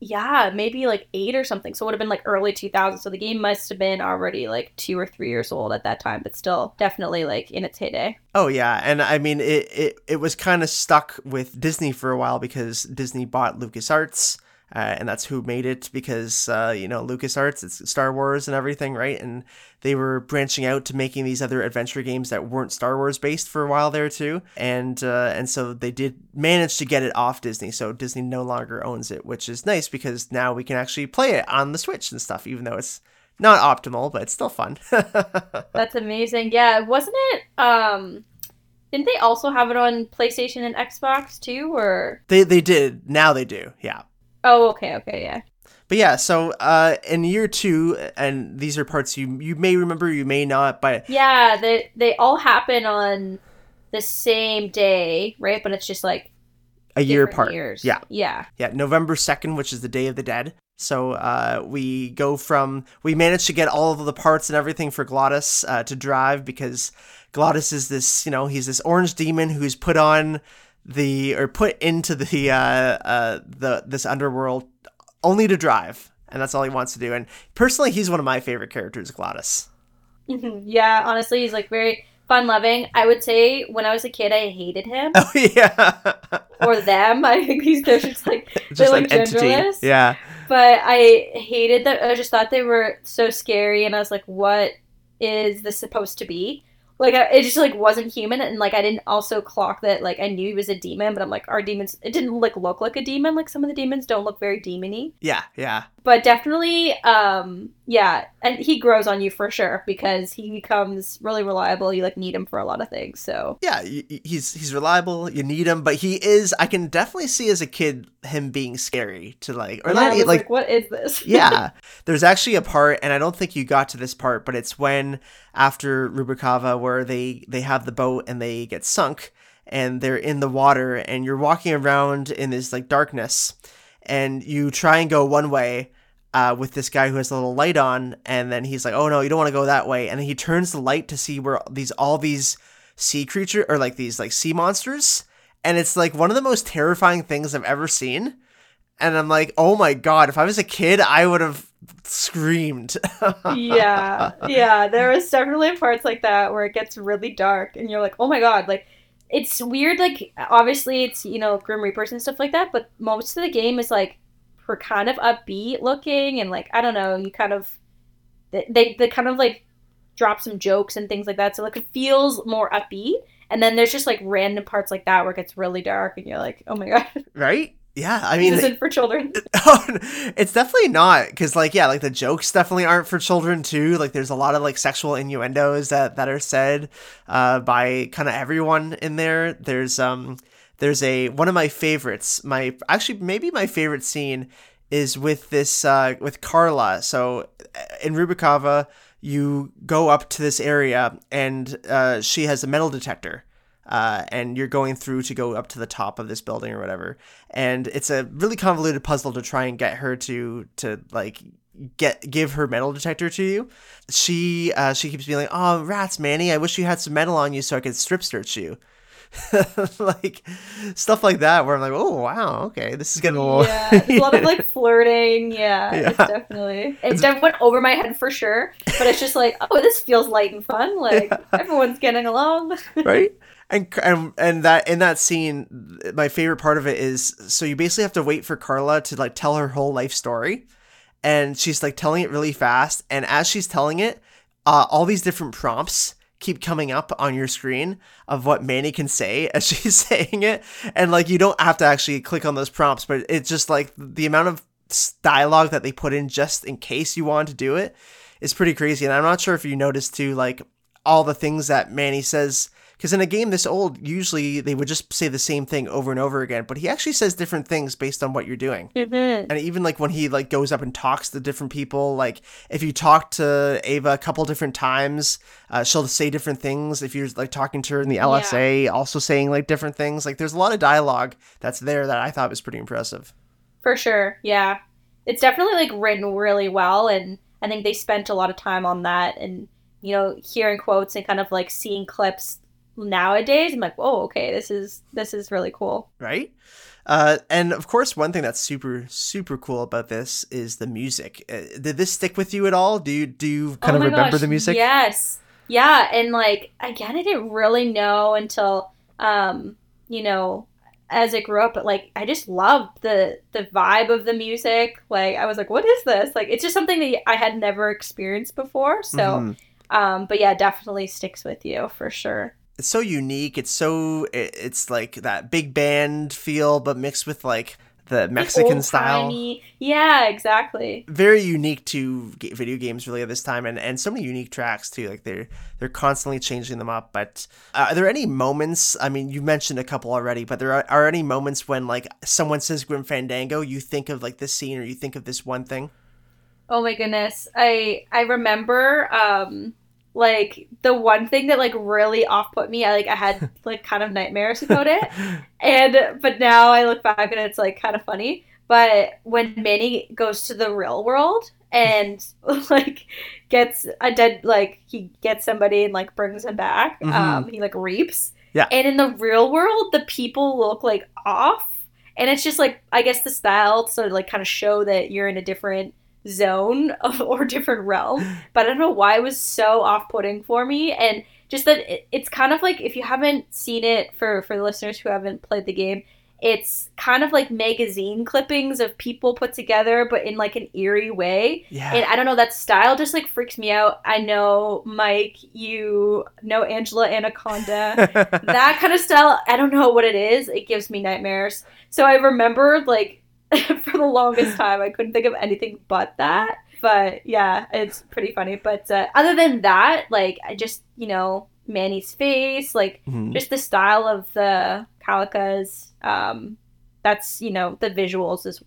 yeah, maybe like eight or something. So it would have been like early 2000s. So the game must have been already like two or three years old at that time, but still definitely like in its heyday. Oh yeah, and I mean it it, it was kind of stuck with Disney for a while because Disney bought LucasArts. Uh, and that's who made it because uh, you know LucasArts, it's Star Wars and everything, right? And they were branching out to making these other adventure games that weren't Star Wars based for a while there too, and uh, and so they did manage to get it off Disney. So Disney no longer owns it, which is nice because now we can actually play it on the Switch and stuff, even though it's not optimal, but it's still fun. *laughs* That's amazing. Yeah, wasn't it? Um, didn't they also have it on PlayStation and Xbox too? Or they they did now they do, yeah. Oh, okay, okay, yeah. But yeah, so uh, in year two, and these are parts you you may remember, you may not, but Yeah, they they all happen on the same day, right? But it's just like a year apart. Years. Yeah, yeah. yeah, November second, which is the Day of the Dead. So uh, we go from we managed to get all of the parts and everything for Glottis uh, to drive because Glottis is this you know he's this orange demon who's put on the or put into the uh, uh, the this underworld only to drive, and that's all he wants to do. And personally, he's one of my favorite characters, Glottis. Mhm. yeah, honestly, he's like very fun loving. I would say when I was a kid, I hated him *laughs* Oh yeah, *laughs* or them. *laughs* I think these they're just like just they're like entity. genderless. Yeah, But I hated them. I just thought they were so scary, and I was like, "What is this supposed to be?" Like I, it just like wasn't human, and like I didn't also clock that like I knew he was a demon, but I'm like, our demons. It didn't like look like a demon. Like some of the demons don't look very demony, yeah, yeah. But definitely, um, yeah. And he grows on you for sure because he becomes really reliable. You like need him for a lot of things. So Yeah, he's he's reliable. You need him, but he is. I can definitely see as a kid him being scary to like, or I not like, like, what is this? *laughs* yeah. There's actually a part, and I don't think you got to this part, but it's when after Rubacava where they they have the boat and they get sunk and they're in the water and you're walking around in this like darkness and you try and go one way uh, with this guy who has a little light on and then he's like oh no you don't want to go that way and then he turns the light to see where these all these sea creature or like these like sea monsters and it's like one of the most terrifying things i've ever seen and i'm like oh my god if i was a kid i would have screamed *laughs* yeah, yeah. There was definitely parts like that where it gets really dark, and you're like, oh my god, like it's weird. Like obviously, it's you know Grim Reapers and stuff like that, but most of the game is like we're kind of upbeat looking, and like I don't know, you kind of they they, kind of like drop some jokes and things like that, so like it feels more upbeat. And then there's just like random parts like that where it gets really dark, and you're like, oh my *laughs* god, right yeah i mean isn't for children. *laughs* it's definitely not because like yeah like the jokes definitely aren't for children too. Like there's a lot of like sexual innuendos that that are said uh by kind of everyone in there. There's um there's a one of my favorites my actually maybe my favorite scene is with this uh with carla. So uh, in rubacava you go up to this area and uh she has a metal detector uh, and you're going through to go up to the top of this building or whatever. And it's a really convoluted puzzle to try and get her to to like get give her metal detector to you. She uh, she keeps being like, "Oh, rats, Manny! I wish you had some metal on you so I could strip search you." *laughs* like stuff like that where I'm like, oh wow, okay, this is getting a little Yeah, a lot of like *laughs* flirting. Yeah, it's Yeah. definitely. It definitely went over my head for sure. But it's just like, oh, this feels light and fun. Like *laughs* everyone's getting along. right and, and and that in that scene my favorite part of it is so you basically have to wait for carla to like tell her whole life story. And she's like telling it really fast. And as she's telling it uh, all these different prompts keep coming up on your screen of what manny can say *laughs* as she's saying it. And like you don't have to actually click on those prompts but it's just like the amount of dialogue that they put in just in case you want to do it is pretty crazy. And i'm not sure if you noticed too like all the things that manny says because in a game this old, usually they would just say the same thing over and over again, but he actually says different things based on what you're doing. Mm-hmm. And even like when he like goes up and talks to different people, like if you talk to Ava a couple different times, uh, she'll say different things. If you're like talking to her in the LSA, also saying like different things. Like there's a lot of dialogue that's there that I thought was pretty impressive. For sure. Yeah, it's definitely like written really well, and I think they spent a lot of time on that. And you know, hearing quotes and kind of like seeing clips nowadays, I'm like, whoa, okay, this is this is really cool. right? Uh, and of course, one thing that's super super cool about this is the music. Uh, did this stick with you at all? Do you do you kind Oh of remember gosh, the music? Yes. Yeah, and like again, I didn't really know until um, you know, as I grew up, but like I just loved the the vibe of the music. Like I was like, what is this? Like it's just something that I had never experienced before. So Mhm. um, but yeah, definitely sticks with you for sure. It's so unique. It's so it, it's like that big band feel, but mixed with like the Mexican style. Yeah, exactly. Very unique to video games really at this time, and, and so many unique tracks too. Like they're they're constantly changing them up. But uh, are there any moments? I mean, you mentioned a couple already, but there are, are any moments when like someone says Grim Fandango, you think of like this scene or you think of this one thing? Oh my goodness. I I remember um like the one thing that like really off put me, I like I had *laughs* like kind of nightmares about it. And but now I look back and it's like kind of funny. But when Manny goes to the real world and *laughs* like gets a dead like he gets somebody and like brings him back, Mhm. um he like reaps. Yeah. And in the real world the people look like off and it's just like I guess the style to like kind of show that you're in a different zone *laughs* of, or different realm. But I don't know why it was so off-putting for me, and just that it, it's kind of like if you haven't seen it for for the listeners who haven't played the game, it's kind of like magazine clippings of people put together, but in like an eerie way. Yeah. And I don't know, that style just like freaks me out. I know, Mike, you know Angela Anaconda. *laughs* that kind of style, I don't know what it is. It gives me nightmares. So I remember like *laughs* for the longest time, I couldn't think of anything but that. But yeah, it's pretty funny. But uh, other than that, like I just, you know, Manny's face, like Mhm. just the style of the Calacas. Um, that's you know the visuals is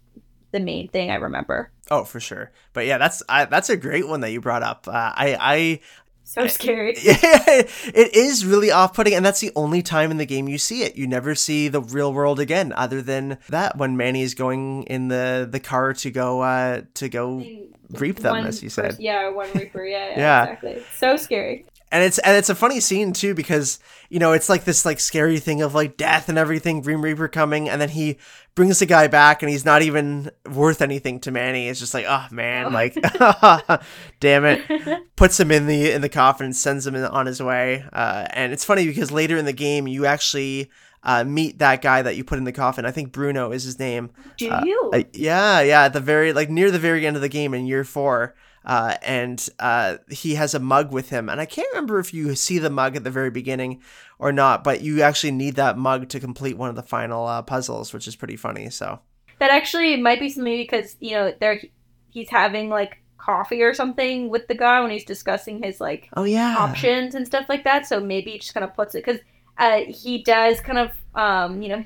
the main thing I remember. Oh, for sure. But yeah, that's I, that's a great one that you brought up. Uh, I I So scary. *laughs* yeah, it is really off-putting, and that's the only time in the game you see it. You never see the real world again, other than that when Manny is going in the the car to go uh to go reap them, as you said. yeah, one reaper. Yeah, yeah, *laughs* Yeah. exactly. So scary. And it's and it's a funny scene too because you know it's like this like scary thing of like death and everything grim reaper coming and then he brings the guy back and he's not even worth anything to manny. It's just like oh man Oh. like *laughs* *laughs* damn it. Puts him in the in the coffin and sends him on his way. Uh, and it's funny because later in the game you actually uh, meet that guy that you put in the coffin i think bruno is his name Do Uh, you? uh, yeah, yeah, at the very like near the very end of the game in year four. Uh, and uh, he has a mug with him, and I can't remember if you see the mug at the very beginning or not, but you actually need that mug to complete one of the final uh, puzzles, which is pretty funny. So that actually might be something because you know there he's having like coffee or something with the guy when he's discussing his like oh yeah, options and stuff like that. So maybe he just kind of puts it because uh, he does kind of, um, you know,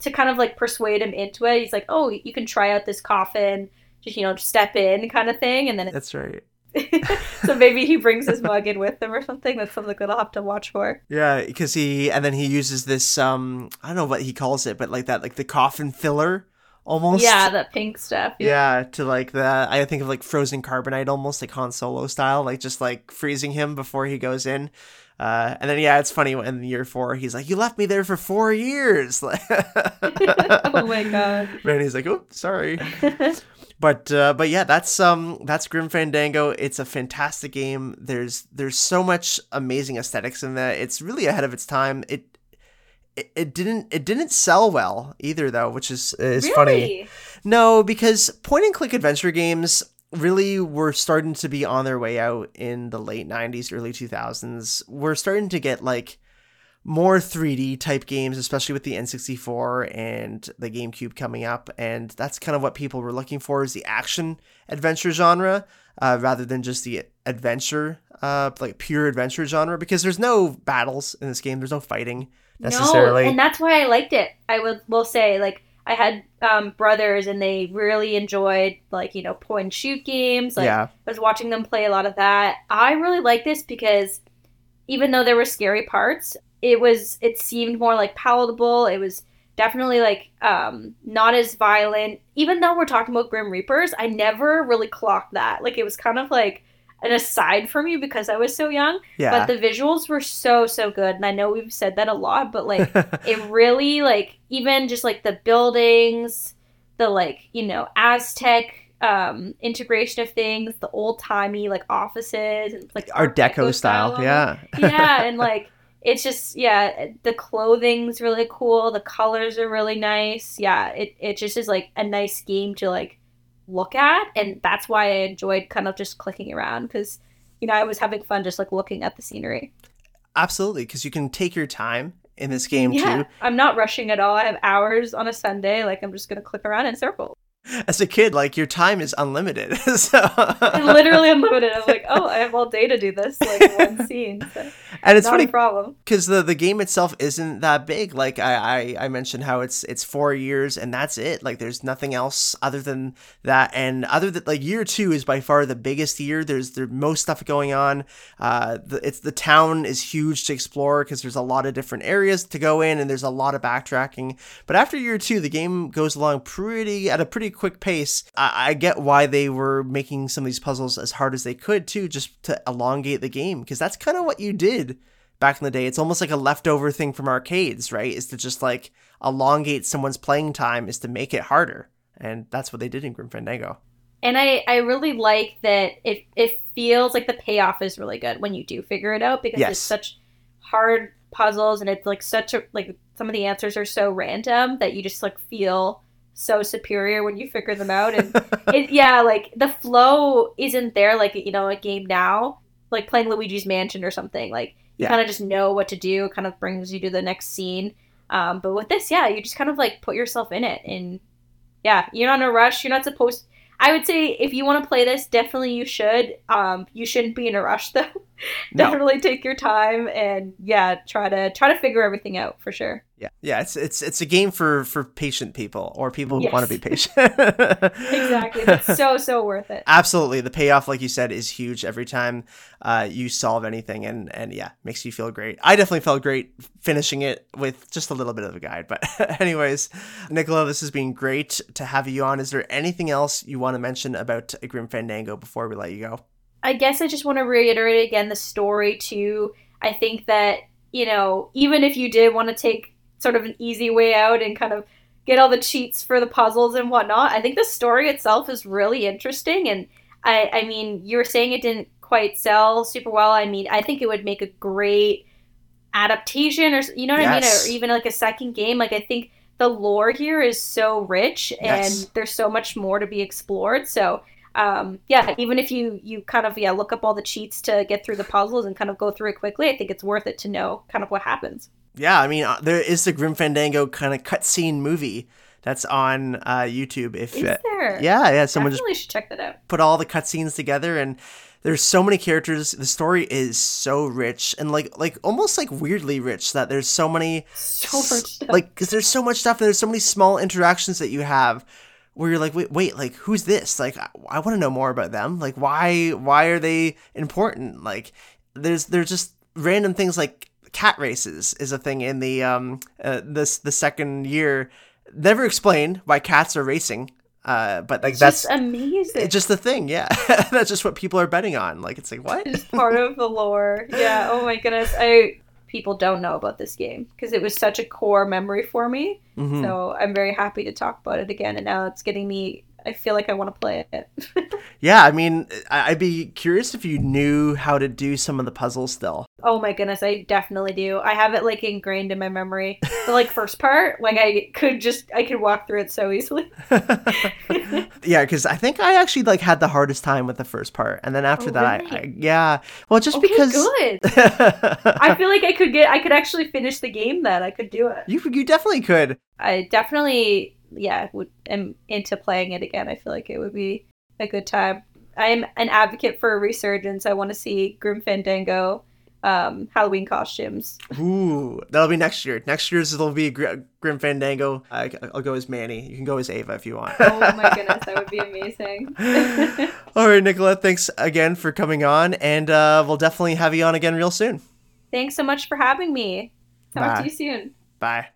to kind of like persuade him into it. He's like, "Oh, you can try out this coffin, just you know, step in, kind of thing." And then, that's right. *laughs* so maybe he brings his mug in with him or something. That's something that I'll have to watch for. Yeah, because he and then he uses this um I don't know what he calls it, but like that like the coffin filler almost. Yeah, that pink stuff. Yeah, to like the I think of like frozen carbonite almost like Han Solo style, like just like freezing him before he goes in. Uh, and then yeah, it's funny in year four he's like, "You left me there for four years." *laughs* oh my god. Man, he's like, "Oh, sorry." But uh, but yeah, that's um that's Grim Fandango. It's a fantastic game. There's there's so much amazing aesthetics in that. It's really ahead of its time. It it, it didn't it didn't sell well either though, which is is funny. No, because point and click adventure games really were starting to be on their way out in the late 90s, early 2000s. We're starting to get like more 3D type games, especially with the N64 and the GameCube coming up. And that's kind of what people were looking for is the action adventure genre uh, rather than just the adventure, uh, like pure adventure genre, because there's no battles in this game. There's no fighting necessarily. No, and that's why I liked it. I would will say like I had um, brothers and they really enjoyed like you know point and shoot games. Like yeah. I was watching them play a lot of that. I really like this because even though there were scary parts, it was it seemed more like palatable. It was definitely like um not as violent. Even though we're talking about Grim Reapers, I never really clocked that. Like it was kind of like an aside from you because I was so young. Yeah. But the visuals were so so good. And I know we've said that a lot, but like *laughs* it really like even just like the buildings the like you know aztec um integration of things the old timey like offices and like Art Deco style. it. Yeah. yeah *laughs* and like it's just yeah the clothing's really cool the colors are really nice yeah it, it just is like a nice game to like look at and that's why i enjoyed kind of just clicking around because you know i was having fun just like looking at the scenery Absolutely, because you can take your time in this game yeah too. i'm not rushing at all i have hours on a sunday like i'm just gonna click around in circles *laughs* As a kid, like your time is unlimited. *laughs* so literally unlimited i'm like oh i have all day to do this like one *laughs* scene so and it's not funny a problem because the the game itself isn't that big. Like I, I I mentioned how it's it's four years and that's it. Like there's nothing else other than that. And other than like year two is by far the biggest year. There's there's most stuff going on. Uh, the, it's the town is huge to explore because there's a lot of different areas to go in and there's a lot of backtracking. But after year two, the game goes along pretty at a pretty quick pace. I, I get why they were making some of these puzzles as hard as they could too, just to elongate the game because that's kind of what you did back in the day. It's almost like a leftover thing from arcades, right? Is to just like elongate someone's playing time is to make it harder. And that's what they did in Grim Fandango. And I, I really like that it it feels like the payoff is really good when you do figure it out because Yes. it's such hard puzzles and it's like such a like some of the answers are so random that you just like feel so superior when you figure them out and *laughs* it, yeah like the flow isn't there like you know a game now like playing Luigi's Mansion or something like you Yeah. kind of just know what to do it kind of brings you to the next scene um, but with this yeah you just kind of like put yourself in it and yeah you're not in a rush you're not supposed I would say if you want to play this, definitely you should. Um, you shouldn't be in a rush *laughs* though. No. definitely take your time and yeah, try to try to figure everything out for sure. Yeah, yeah, it's it's it's a game for for patient people or people who Yes. want to be patient. *laughs* Exactly, it's so so worth it. Absolutely, the payoff, like you said, is huge every time uh, you solve anything, and and yeah, makes you feel great. I definitely felt great finishing it with just a little bit of a guide. But *laughs* anyways, Nichola, this has been great to have you on. Is there anything else you want to mention about A Grim Fandango before we let you go? I guess I just want to reiterate again the story too. I think that, you know, even if you did want to take sort of an easy way out and kind of get all the cheats for the puzzles and whatnot, I think the story itself is really interesting. And I, I mean, you were saying it didn't quite sell super well. I mean, I think it would make a great adaptation or, you know what I mean? Or even like a second game. Like, I think the lore here is so rich Yes. and there's so much more to be explored. So, um, yeah, even if you you kind of yeah look up all the cheats to get through the puzzles and kind of go through it quickly, I think it's worth it to know kind of what happens. Yeah, I mean, uh, there is the Grim Fandango kind of cutscene movie that's on uh, YouTube. If Is uh, there? yeah, yeah, someone just definitely should check that out. put all the cutscenes together and there's so many characters the story is so rich and like like almost like weirdly rich that there's so many So much stuff. like because there's so much stuff and there's so many small interactions that you have where you're like wait wait like who's this like i, I want to know more about them like why why are they important like there's there's just random things like cat races is a thing in the um uh, this the second year never explained why cats are racing uh but like It's that's just amazing. it's just the thing, yeah. *laughs* That's just what people are betting on. Like it's like what? It's part of the lore. Yeah. Oh my goodness. I people don't know about this game because it was such a core memory for me. Mhm. So I'm very happy to talk about it again, and now it's getting me. I feel like I want to play it. *laughs* Yeah, I mean, I'd be curious if you knew how to do some of the puzzles still. oh my goodness, I definitely do. I have it like ingrained in my memory. The like first part, like I could just I could walk through it so easily. *laughs* *laughs* yeah, because I think I actually like had the hardest time with the first part, and then oh, after Oh, that, I. I yeah. Well, just Okay, because good. I feel like I could get I could actually finish the game then. I could do it. you you definitely could. I definitely yeah, would am into playing it again. I feel like it would be a good time. I'm an advocate for a resurgence. I want to see Grim Fandango um, Halloween costumes. Ooh, that'll be next year. Next year's it'll be Gr- Grim Fandango. I, I'll go as Manny. You can go as Ava if you want. Oh my goodness, that would be amazing. *laughs* All right, Nichola, thanks again for coming on, and uh, we'll definitely have you on again real soon. Thanks so much for having me. Talk Bye. to you soon. Bye.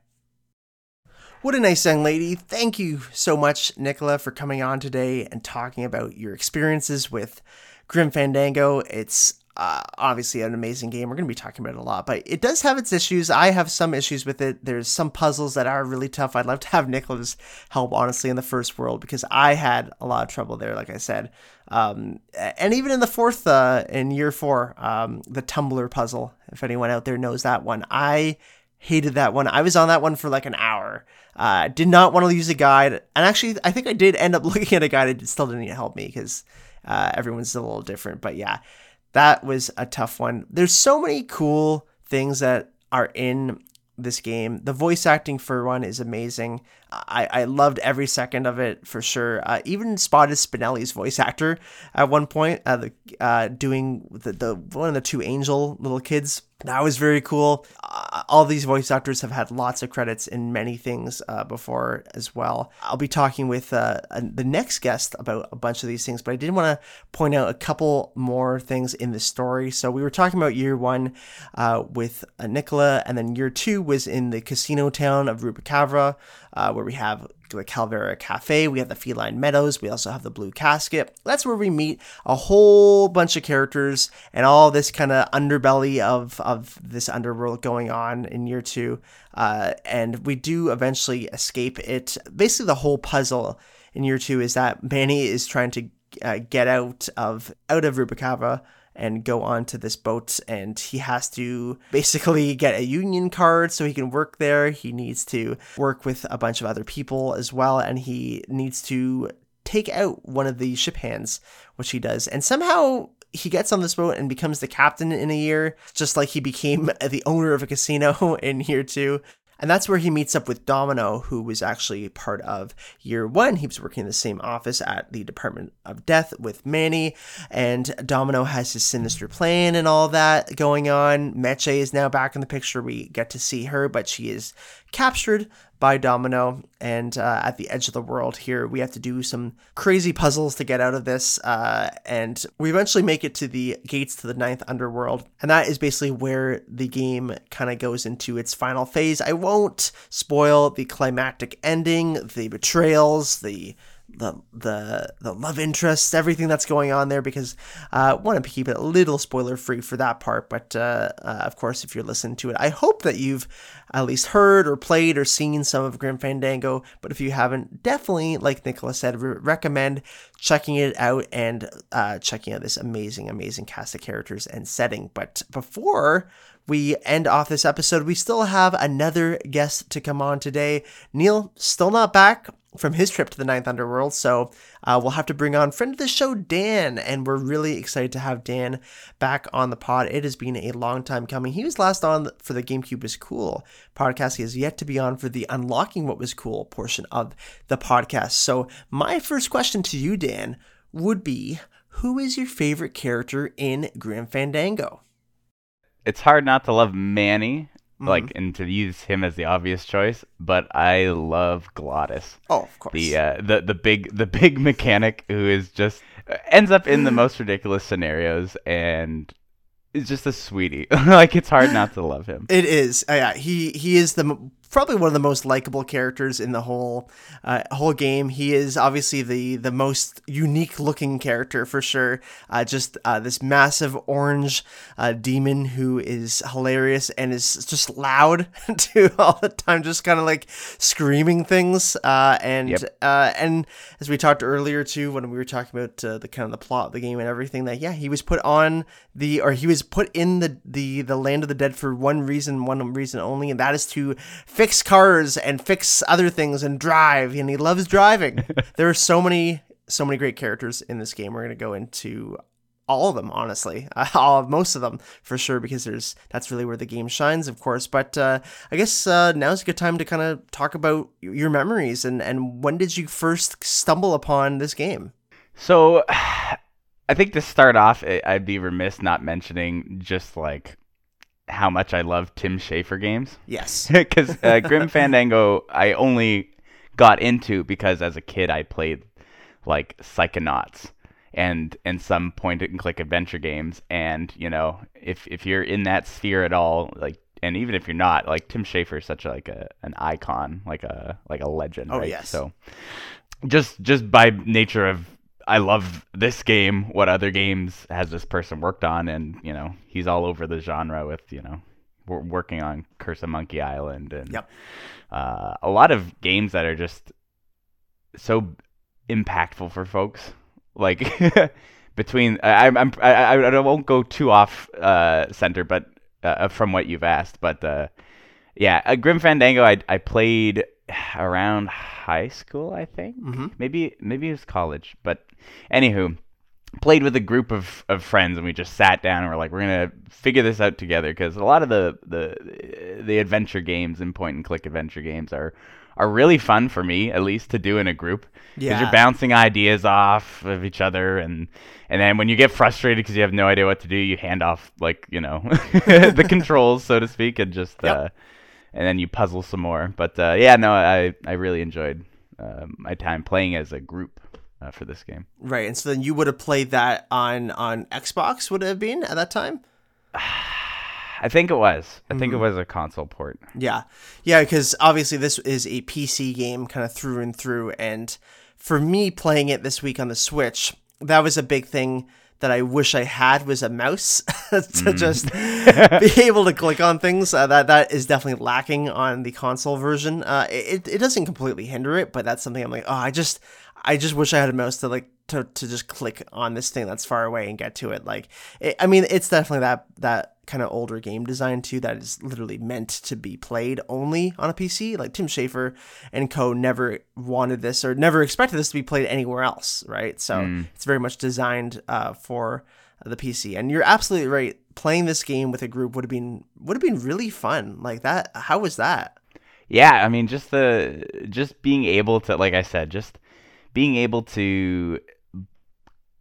What a nice young lady. Thank you so much, Nichola, for coming on today and talking about your experiences with Grim Fandango. It's uh, obviously an amazing game. We're going to be talking about it a lot, but it does have its issues. I have some issues with it. There's some puzzles that are really tough. I'd love to have Nichola's help, honestly, in the first world because I had a lot of trouble there, like I said. Um, and even in the fourth, uh, in year four, um, the tumbler puzzle, if anyone out there knows that one, I hated that one. I was on that one for like an hour. Uh, did not want to use a guide, and actually, I think I did end up *laughs* looking at a guide. It still didn't help me because uh, everyone's a little different. But yeah, that was a tough one. There's so many cool things that are in this game. The voice acting for one is amazing. I, I loved every second of it for sure. Uh, even spotted Spinelli's voice actor at one point, uh, the, uh, doing the, the one of the two angel little kids. That was very cool. Uh, all these voice actors have had lots of credits in many things uh, before as well. I'll be talking with uh, the next guest about a bunch of these things, but I did want to point out a couple more things in the story. So we were talking about year one with Nichola, and then year two was in the casino town of Rubacava. Uh, where we have the Calavera Cafe, we have the Feline Meadows, we also have the Blue Casket. That's where we meet a whole bunch of characters and all this kind of underbelly of of this underworld going on in year two. Uh, and we do eventually escape it. Basically, the whole puzzle in year two is that Manny is trying to uh, get out of out of Rubacava and go onto this boat and he has to basically get a union card so he can work there. He needs to work with a bunch of other people as well and he needs to take out one of the ship hands which he does. And somehow he gets on this boat and becomes the captain in a year just like he became the owner of a casino *laughs* in year two and that's where he meets up with Domino, who was actually part of year one. He was working in the same office at the Department of Death with Manny. And Domino has his sinister plan and all that going on. Meche is now back in the picture. We get to see her, but she is captured by Domino. And uh, at the edge of the world here, we have to do some crazy puzzles to get out of this. Uh, and we eventually make it to the gates to the ninth underworld. And that is basically where the game kind of goes into its final phase. I won't spoil the climactic ending, the betrayals, the the the the love interests, everything that's going on there, because I uh, want to keep it a little spoiler free for that part. But uh, uh, of course, if you're listening to it, I hope that you've at least heard or played or seen some of Grim Fandango. But if you haven't, definitely, like Nicholas said, re- recommend checking it out and uh, checking out this amazing, amazing cast of characters and setting. But before we end off this episode, we still have another guest to come on today. Neil, still not back from his trip to the Ninth Underworld. So uh, we'll have to bring on friend of the show, Dan, and we're really excited to have Dan back on the pod. It has been a long time coming. He was last on for the GameCube is Cool podcast. He has yet to be on for the Unlocking What Was Cool portion of the podcast. So my first question to you, Dan, would be who is your favorite character in Grim Fandango? It's hard not to love Manny Mm-hmm. like and to use him as the obvious choice, but I love Glottis. Oh, of course. The uh, the the big the big mechanic who is just ends up in the *sighs* most ridiculous scenarios and is just a sweetie. *laughs* like it's hard not to love him. It is. Uh, yeah, he he is the probably one of the most likable characters in the whole uh, whole game. He is obviously the the most unique looking character for sure. Uh, just uh, this massive orange uh, demon who is hilarious and is just loud *laughs* too all the time, just kind of like screaming things. Uh, and Yep. uh, and as we talked earlier too, when we were talking about uh, the kind of the plot of the game and everything, that yeah, he was put on the or he was put in the the the land of the dead for one reason, one reason only, and that is to fix cars and fix other things and drive. And he loves driving. *laughs* there are so many so many great characters in this game. We're gonna go into all of them honestly uh, *laughs* all most of them for sure because there's that's really where the game shines of course but uh, i guess uh, now's a good time to kind of talk about your memories and and when did you first stumble upon this game So, *sighs* I think to start off, I'd be remiss not mentioning just like how much I love Tim Schafer games. yes *laughs* Because uh, Grim *laughs* Fandango, I only got into because as a kid I played like Psychonauts and and some point and click adventure games. And you know, if if you're in that sphere at all, like, and even if you're not, like Tim Schafer is such like a an icon, like a like a legend. Oh, right? yes. So just just by nature of I love this game. What other games has this person worked on? And you know, he's all over the genre with you know, we're working on Curse of Monkey Island and Yep. uh, a lot of games that are just so impactful for folks. Like *laughs* between I, I'm I, I won't go too off uh, center, but uh, from what you've asked, but uh, yeah, uh, Grim Fandango. I I played around high school, I think. Mhm. Maybe maybe it was college, but anywho, played with a group of, of friends and we just sat down and we're like we're gonna figure this out together because a lot of the, the the adventure games and point and click adventure games are are really fun for me at least to do in a group because Yeah. you're bouncing ideas off of each other and and then when you get frustrated because you have no idea what to do you hand off like you know *laughs* the controls so to speak and just Yep. uh and then you puzzle some more but uh yeah no i i really enjoyed uh, my time playing as a group uh, for this game right and so then you would have played that on on xbox would it have been at that time *sighs* I think it was. I think it was a console port. Yeah. Yeah, because obviously this is a PC game kind of through and through. And for me playing it this week on the Switch, that was a big thing that I wish I had was a mouse *laughs* to just *laughs* be able to click on things. Uh, that that is definitely lacking on the console version. Uh, it, it doesn't completely hinder it, but that's something I'm like, oh, I just I just wish I had a mouse to like to, to just click on this thing that's far away and get to it. Like, it, I mean, it's definitely that that kind of older game design too that is literally meant to be played only on a PC. Like Tim Schafer and co never wanted this or never expected this to be played anywhere else, right? So it's very much designed uh, for the PC. And you're absolutely right. Playing this game with a group would have been would have been really fun. Like that. How was that? Yeah, I mean, just the just being able to, like I said, just being able to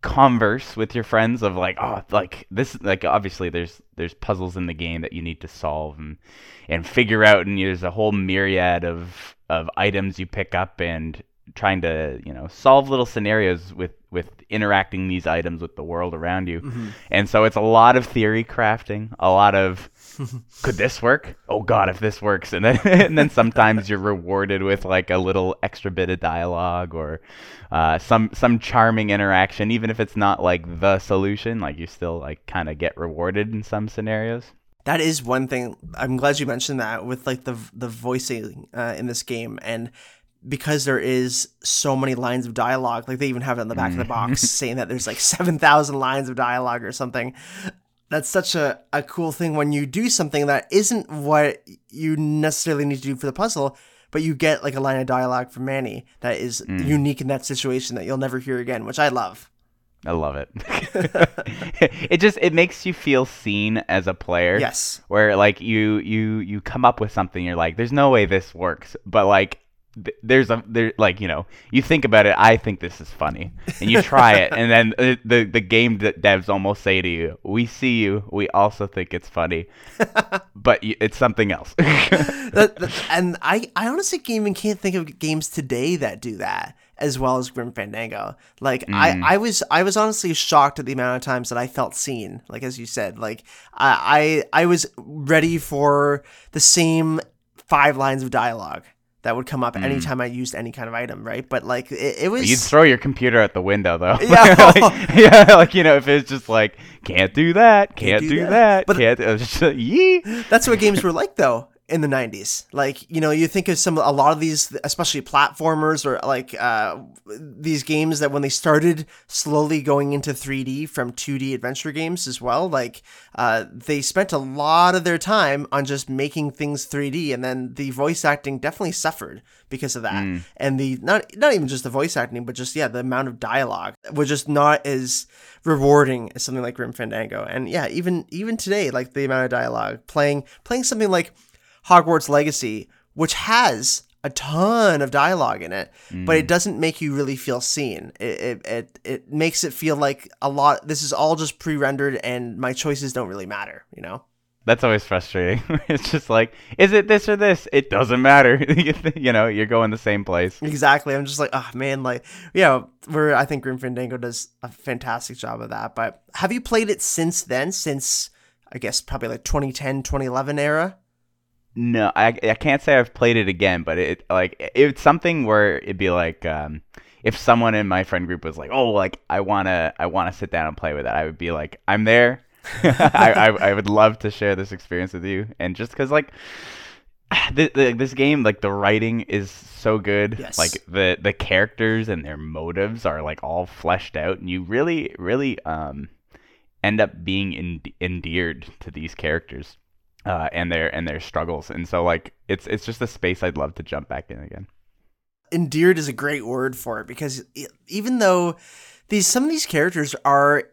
converse with your friends of like oh like this like obviously there's there's puzzles in the game that you need to solve and and figure out and there's a whole myriad of of items you pick up and trying to you know solve little scenarios with with interacting these items with the world around you. Mm-hmm. And so it's a lot of theory crafting a lot of could this work? Oh god, if this works, and then *laughs* and then sometimes you're rewarded with like a little extra bit of dialogue or uh, some some charming interaction, even if it's not like the solution. Like you still like kind of get rewarded in some scenarios. That is one thing. I'm glad you mentioned that with like the the voicing uh, in this game and because there is so many lines of dialogue, like they even have it on the back of the box *laughs* saying that there's like 7,000 lines of dialogue or something. That's such a, a cool thing when you do something that isn't what you necessarily need to do for the puzzle, but you get like a line of dialogue from Manny that is mm. unique in that situation that you'll never hear again, which I love. I love it. *laughs* it just it makes you feel seen as a player. Yes. Where like you you you come up with something, you're like, there's no way this works, but like there's a there like you know you think about it i think this is funny. And you try it and then uh, the the game devs almost say to you we see you we also think it's funny. *laughs* But it's something else. *laughs* That, that- *laughs* and I, I honestly can't even can't think of games today that do that as well as Grim Fandango. Like I, I was I was honestly shocked at the amount of times that I felt seen. Like as you said, like I I, I was ready for the same five lines of dialogue that would come up mm. anytime I used any kind of item, right? But like it, it was you'd throw your computer out the window though *laughs* *laughs* Yeah. like, *laughs* yeah like you know if it's just like can't do that can't, do do, that. that, But- can't just, yee. that's what games were like though in the 90s like you know you think of some a lot of these especially platformers or like uh, these games that when they started slowly going into 3d from 2d adventure games as well like uh, they spent a lot of their time on just making things 3d and then the voice acting definitely suffered because of that. And the not not even just the voice acting but just yeah the amount of dialogue was just not as rewarding as something like Grim Fandango. And yeah, even even today, like the amount of dialogue playing playing something like Hogwarts Legacy, which has a ton of dialogue in it, but it mm. doesn't make you really feel seen. It, it it it makes it feel like a lot. This is all just pre-rendered, and my choices don't really matter. You know. That's always frustrating. *laughs* it's just like, is it this or this? It doesn't matter. *laughs* you know, you're going the same place. Exactly. I'm just like, oh man, like, yeah, where I think Grim Fandango does a fantastic job of that. But have you played it since then? Since I guess probably like 2010, 2011 era? No, I, I can't say I've played it again, but it like it's something where it'd be like um, if someone in my friend group was like, "Oh, like I wanna I wanna sit down and play with that," I would be like, "I'm there. *laughs* I, I I would love to share this experience with you." And just because like *sighs* this game, like the writing is so good, Yes. like the the characters and their motives are like all fleshed out, and you really really um end up being en- endeared to these characters uh, and their and their struggles. And so like it's it's just a space I'd love to jump back in again. endeared is a great word for it because even though these some of these characters are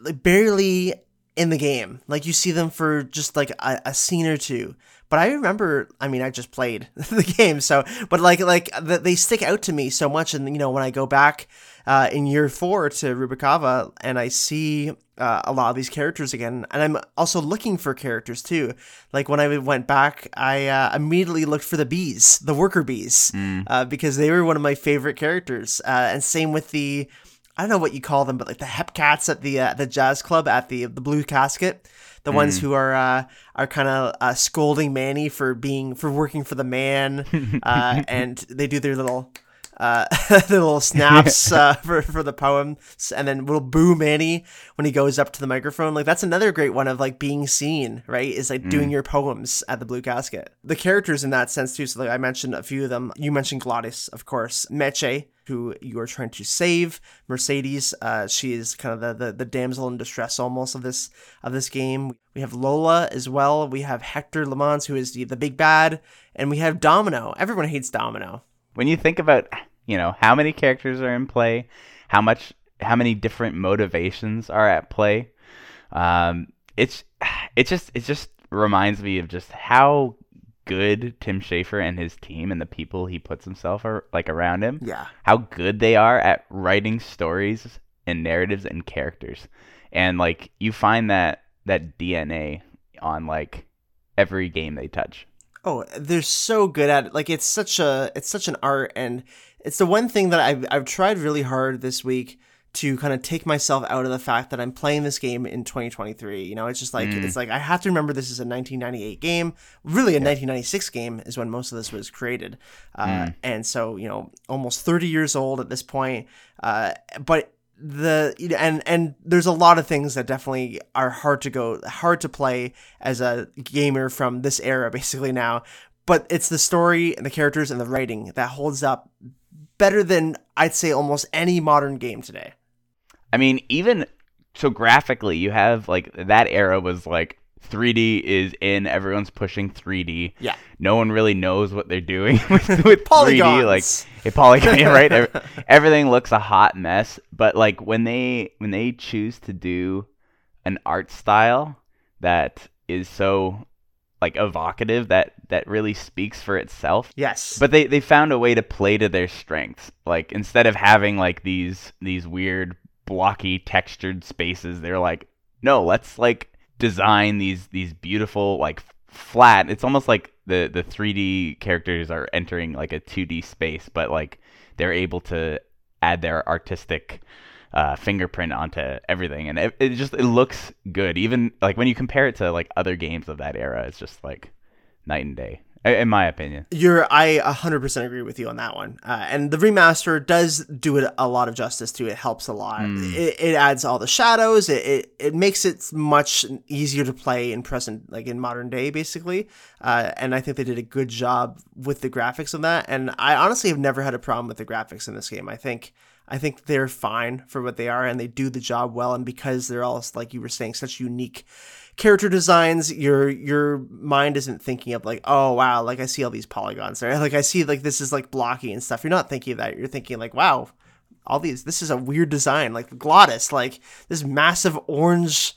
like, barely in the game like you see them for just like a, a scene or two but i remember i mean i just played *laughs* the game so but like like th- they stick out to me so much and you know when i go back uh, in year four to rubacava and i see uh, a lot of these characters again and i'm also looking for characters too. Like when i went back i uh, immediately looked for the bees the worker bees uh, because they were one of my favorite characters uh, and same with the I don't know what you call them, but like the hepcats at the uh, the jazz club at the the Blue Casket, the ones who are uh, are kind of uh, scolding Manny for being for working for the man, *laughs* uh, and they do their little uh, *laughs* the little snaps *laughs* uh, for for the poems, and then little boo Manny when he goes up to the microphone. Like that's another great one of like being seen, right? Is like doing your poems at the Blue Casket. The characters in that sense too. So like I mentioned a few of them. You mentioned Glottis, of course, Meche. Who you are trying to save? Mercedes, uh, she is kind of the, the, the damsel in distress almost of this of this game. We have Lola as well. We have Hector LeMans, who is the, the big bad, and we have Domino. Everyone hates Domino. when you think about you know how many characters are in play how much how many different motivations are at play um it's *sighs* it just it just reminds me of just how good Tim Schafer and his team and the people he puts himself ar- like around him Yeah. how good they are at writing stories and narratives and characters and like you find that that DNA on like every game they touch Oh, they're so good at it. Like it's such a it's such an art and it's the one thing that I've I've tried really hard this week to kind of take myself out of the fact that I'm playing this game in 2023. You know, it's just like it's like I have to remember this is a 1998 game. Really, a 1996 game is when most of this was created, uh, and so you know, almost 30 years old at this point. Uh, but the and and there's a lot of things that definitely are hard to go hard to play as a gamer from this era *laughs* basically now but it's the story and the characters and the writing that holds up better than I'd say almost any modern game today. I mean, even so graphically, you have like that era was like 3D is in, everyone's pushing 3D. Yeah. No one really knows what they're doing *laughs* with, with 3D. Polygons. Like a polygon, *laughs* right? Ev- Everything looks a hot mess. But like when they when they choose to do an art style that is so like evocative that that really speaks for itself Yes. but they, they found a way to play to their strengths. Like instead of having like these these weird blocky textured spaces, they're like, no, let's like design these these beautiful like flat. It's almost like the the 3D characters are entering like a 2D space, but like they're able to add their artistic uh, fingerprint onto everything, and it, it just it looks good. Even like when you compare it to like other games of that era, it's just like night and day, in my opinion. You're, I 100% agree with you on that one. Uh, and the remaster does do it a lot of justice to it. helps a lot. It, it adds all the shadows. It, it, it makes it much easier to play in present, like in modern day, basically. Uh, and I think they did a good job with the graphics on that. And I honestly have never had a problem with the graphics in this game. I think. I think they're fine for what they are, and they do the job well. And because they're all, like you were saying, such unique character designs your your mind isn't thinking of like oh wow like i see all these polygons there like i see like this is like blocky and stuff you're not thinking of that you're thinking like wow all these this is a weird design like glottis like this massive orange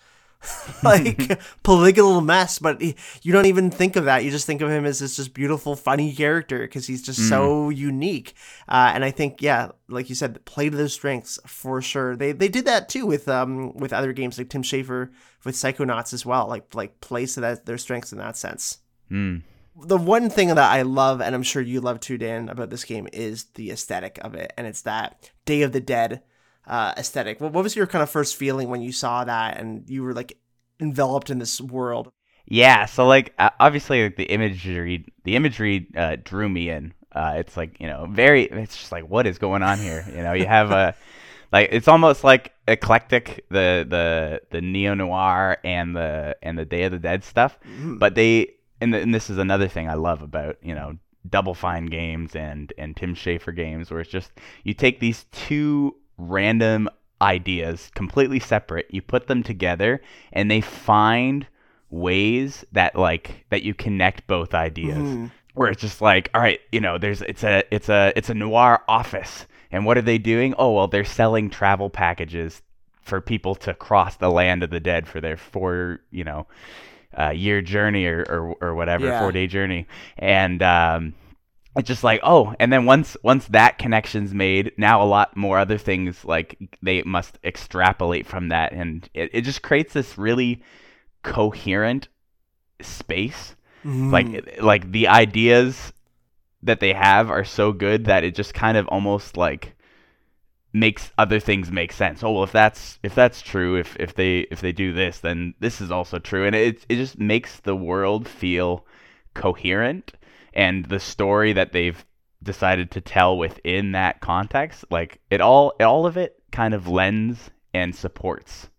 *laughs* *laughs* like polygonal mess but he- you don't even think of that. You just think of him as this just beautiful funny character because he's just so unique. Uh, and i think yeah like you said play to their strengths for sure. They they did that too with um with other games like tim schafer with psychonauts as well like like plays to that their strengths in that sense. Mm. the one thing that I love, and I'm sure you love too, Dan, about this game is the aesthetic of it, and it's that Day of the Dead uh, aesthetic. What, what was your kind of first feeling when you saw that, and you were like enveloped in this world? Yeah, so like uh, obviously like the imagery the imagery uh, drew me in. Uh, it's like you know very it's just like what is going on here? You know you have a *laughs* like it's almost like eclectic the the the neo noir and the and the Day of the Dead stuff, but they and, the, and this is another thing I love about you know Double Fine games and and Tim Schafer games where it's just you take these two random ideas completely separate. You put them together and they find ways that like that you connect both ideas. Where it's just like all right you know there's it's a it's a it's a noir office. And what are they doing? Oh well they're selling travel packages for people to cross the land of the dead for their four you know uh, year journey or, or or whatever Yeah. four day journey. And um it's just like oh and then once once that connection's made now a lot more other things like they must extrapolate from that. And it, it just creates this really coherent space. Mm-hmm. Like like the ideas that they have are so good that it just kind of almost like makes other things make sense. Oh well, if that's if that's true, if if they if they do this, then this is also true, and it it just makes the world feel coherent, and the story that they've decided to tell within that context, like it all all of it kind of lends and supports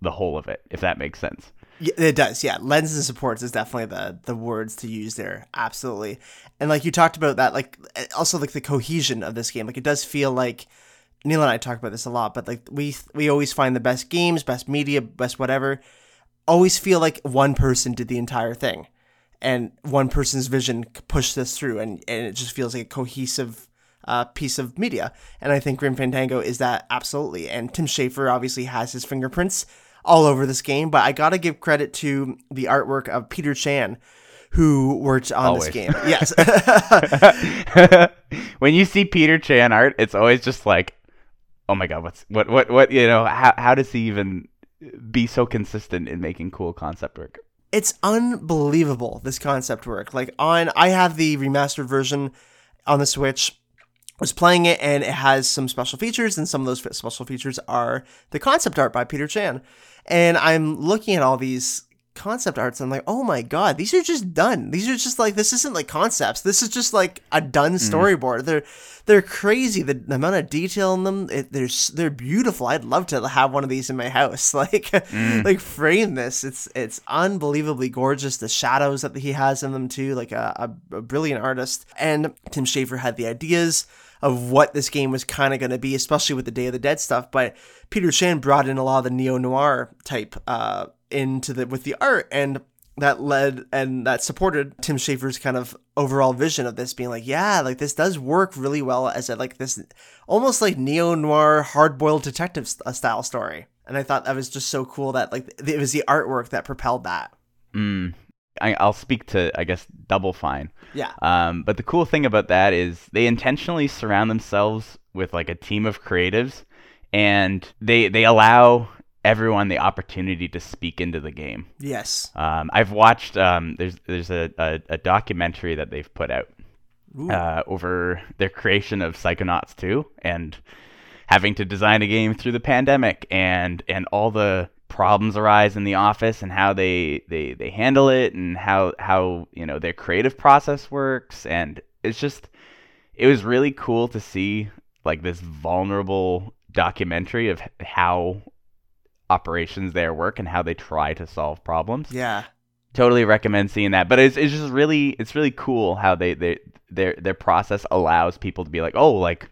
the whole of it, if that makes sense. Yeah, it does. Yeah, lens and supports is definitely the the words to use there. Absolutely, and like you talked about that, like eh, also like the cohesion of this game. Like it does feel like Neil and I talk about this a lot, but like we we always find the best games, best media, best whatever, always feel like one person did the entire thing, and one person's vision pushed this through, and and it just feels like a cohesive. Uh, piece of media, and I think Grim Fandango is that absolutely. And Tim Schafer obviously has his fingerprints all over this game, but I gotta give credit to the artwork of Peter Chan, who worked on Always. this game. Yes, *laughs* when you see Peter Chan art, it's always just like, oh my god, what's what what what you know? How how does he even be so consistent in making cool concept work? It's unbelievable this concept work. Like on i have the remastered version on the switch was playing it and it has some special features and some of those special features are the concept art by peter chan. And i'm looking at all these concept arts i'm like oh my god these are just done. These are just like this isn't like concepts. This is just like a done storyboard. They're they're crazy. The, the amount of detail in them it, they're they're beautiful. I'd love to have one of these in my house. *laughs* Like like frame this. It's it's unbelievably gorgeous. The shadows that he has in them too like a, a, a brilliant artist. And tim schafer had the ideas of what this game was kind of going to be especially with the day of the dead stuff. But peter chan brought in a lot of the neo-noir type uh into the with the art and that led and that supported Tim Schafer's kind of overall vision of this being like, yeah, like this does work really well as a like this almost like neo noir hard boiled detective uh, style story. And I thought that was just so cool that like it was the artwork that propelled that. Mm. I, I'll speak to I guess Double Fine. Yeah. Um, but the cool thing about that is they intentionally surround themselves with like a team of creatives, and they they allow everyone the opportunity to speak into the game. Yes. Um, I've watched um, there's there's a, a, a documentary that they've put out uh, over their creation of Psychonauts 2 and having to design a game through the pandemic and and all the problems arise in the office and how they they, they handle it and how how you know their creative process works and it's just it was really cool to see like this vulnerable documentary of how operations there work and how they try to solve problems Yeah. totally recommend seeing that. But it's it's just really it's really cool how they they their their process allows people to be like, oh, like,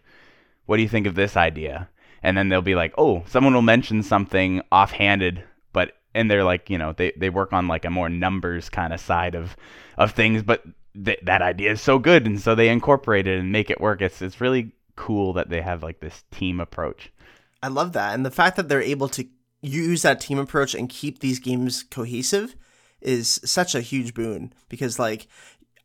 what do you think of this idea? And then they'll be like, oh, someone will mention something offhanded, but and they're like, you know, they they work on like a more numbers kind of side of of things, but th- that idea is so good, and so they incorporate it and make it work. It's it's really cool that they have like this team approach. I love that. And the fact that they're able to use that team approach and keep these games cohesive is such a huge boon because like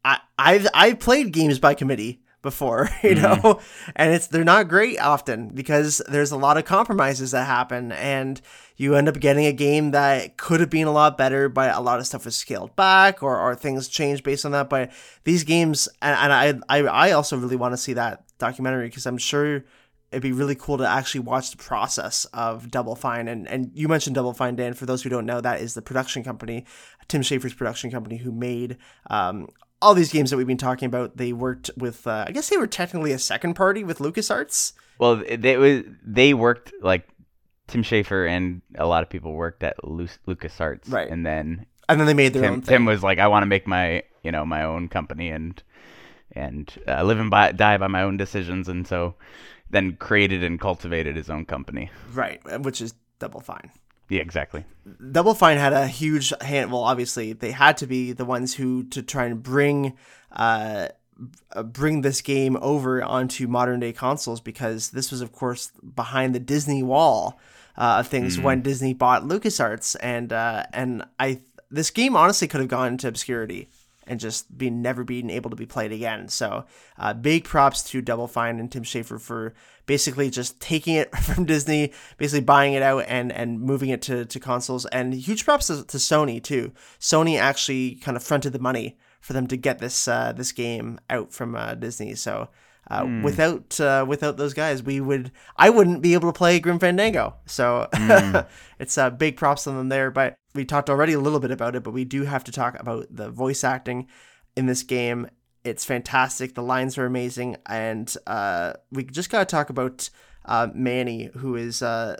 I I've I've played games by committee before, *laughs* you mm-hmm. know, and it's they're not great often because there's a lot of compromises that happen and you end up getting a game that could have been a lot better, but a lot of stuff was scaled back or, or things changed based on that. But these games, and, and I, I, I also really want to see that documentary because I'm sure it'd be really cool to actually watch the process of Double Fine. And and you mentioned Double Fine, Dan. For those who don't know, that is the production company, Tim Schafer's production company, who made um, all these games that we've been talking about. They worked with, uh, I guess they were technically a second party with LucasArts. Well, they was they worked like Tim Schafer and a lot of people worked at Lu- LucasArts, Right. And then And then they made their own Tim, thing. Tim was like, I want to make my you know my own company and and uh, live and by, die by my own decisions, and so then created and cultivated his own company. right, which is Double Fine. Yeah, exactly. Double Fine had a huge hand. Well, obviously, they had to be the ones who to try and bring, uh, uh, bring this game over onto modern day consoles because this was, of course, behind the Disney wall uh, of things when Disney bought LucasArts, and uh, and I this game honestly could have gone into obscurity and just been never being able to be played again. So, uh, big props to Double Fine and Tim Schafer for basically just taking it *laughs* from Disney, basically buying it out and and moving it to, to consoles. And huge props to, to Sony too. Sony actually kind of fronted the money for them to get this uh, this game out from uh, Disney. So. Uh, Without uh, without those guys, we would I wouldn't be able to play Grim Fandango. So *laughs* it's uh, big props on them there. But we talked already a little bit about it, but we do have to talk about the voice acting in this game. It's fantastic. The lines are amazing, and uh, we just got to talk about uh, Manny, who is uh,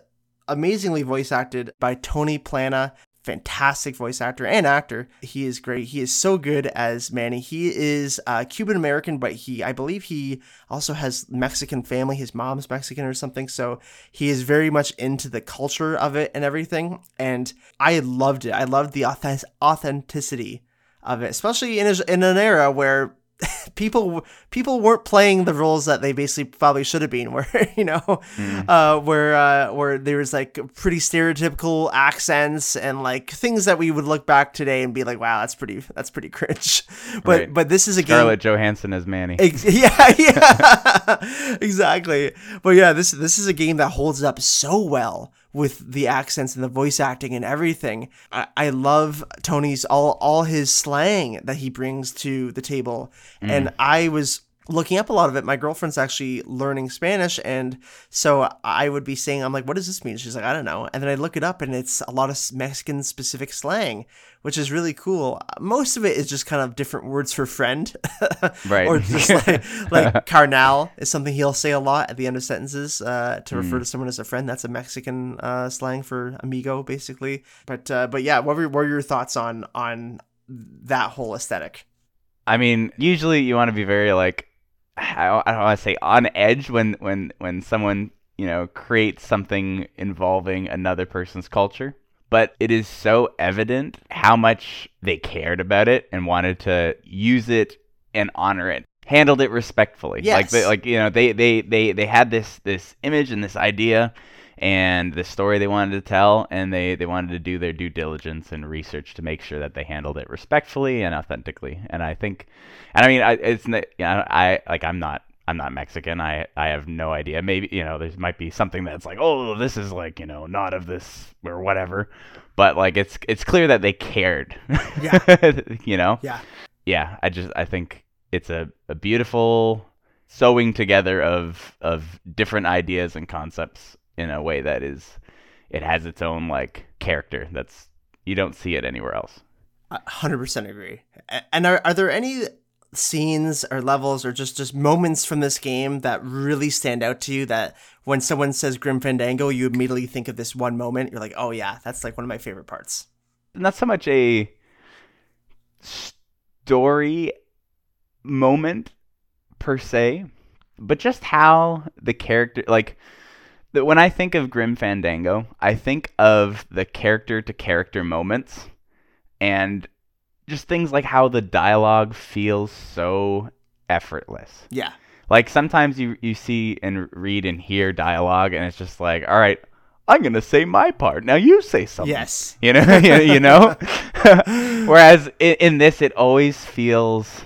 amazingly voice acted by Tony Plana. Fantastic voice actor and actor. He is great. He is so good as Manny. He is uh, Cuban American, but he, I believe, he also has Mexican family. His mom's Mexican or something, so he is very much into the culture of it and everything. And I loved it. I loved the authentic- authenticity of it, especially in a, in an era where *laughs* people people weren't playing the roles that they basically probably should have been. *laughs* Where you know, uh, where uh, where there was like pretty stereotypical accents and like things that we would look back today and be like, wow, that's pretty that's pretty cringe. *laughs* But Right. but this is a game. Scarlett Johansson as Manny. Ex- yeah, yeah, exactly. But yeah, this this is a game that holds up so well with the accents and the voice acting and everything. I, I love Tony's all all his slang that he brings to the table, and mm. I was looking up a lot of it. My girlfriend's actually learning Spanish, and so I would be saying, "I'm like, what does this mean?" She's like, "I don't know," and then I look it up, and it's a lot of Mexican specific slang, which is really cool. Most of it is just kind of different words for friend, *laughs* Right. or just like like *laughs* carnal is something he'll say a lot at the end of sentences uh, to refer to someone as a friend. That's a Mexican uh, slang for amigo, basically. But uh, but yeah, what were, what were your thoughts on on that whole aesthetic? I mean, usually you want to be very like I I don't want to say on edge when when when someone you know creates something involving another person's culture. But it is so evident how much they cared about it and wanted to use it and honor it, handled it respectfully. Like they, like you know they they they they had this this image and this idea and the story they wanted to tell and they they wanted to do their due diligence and research to make sure that they handled it respectfully and authentically. And i think and i mean I, it's you know, i like i'm not i'm not mexican. I i have no idea. Maybe you know there might be something that's like oh this is like you know not of this or whatever. But like it's it's clear that they cared. Yeah. *laughs* you know? Yeah. yeah, I just I think it's a, a beautiful sewing together of of different ideas and concepts in a way that is it has its own like character that's you don't see it anywhere else. hundred percent agree. And are are there any scenes or levels or just just moments from this game that really stand out to you that when someone says Grim Fandango, you immediately think of this one moment? You're like, oh yeah, that's like one of my favorite parts. Not so much a story moment per se, but just how the character like the, when I think of Grim Fandango, I think of the character to character moments and just things like how the dialogue feels so effortless. Yeah. Like sometimes you you see and read and hear dialogue and it's just like, all right, I'm gonna say my part. Now you say something. Yes. You know, *laughs* you you know. *laughs* Whereas in, in this, it always feels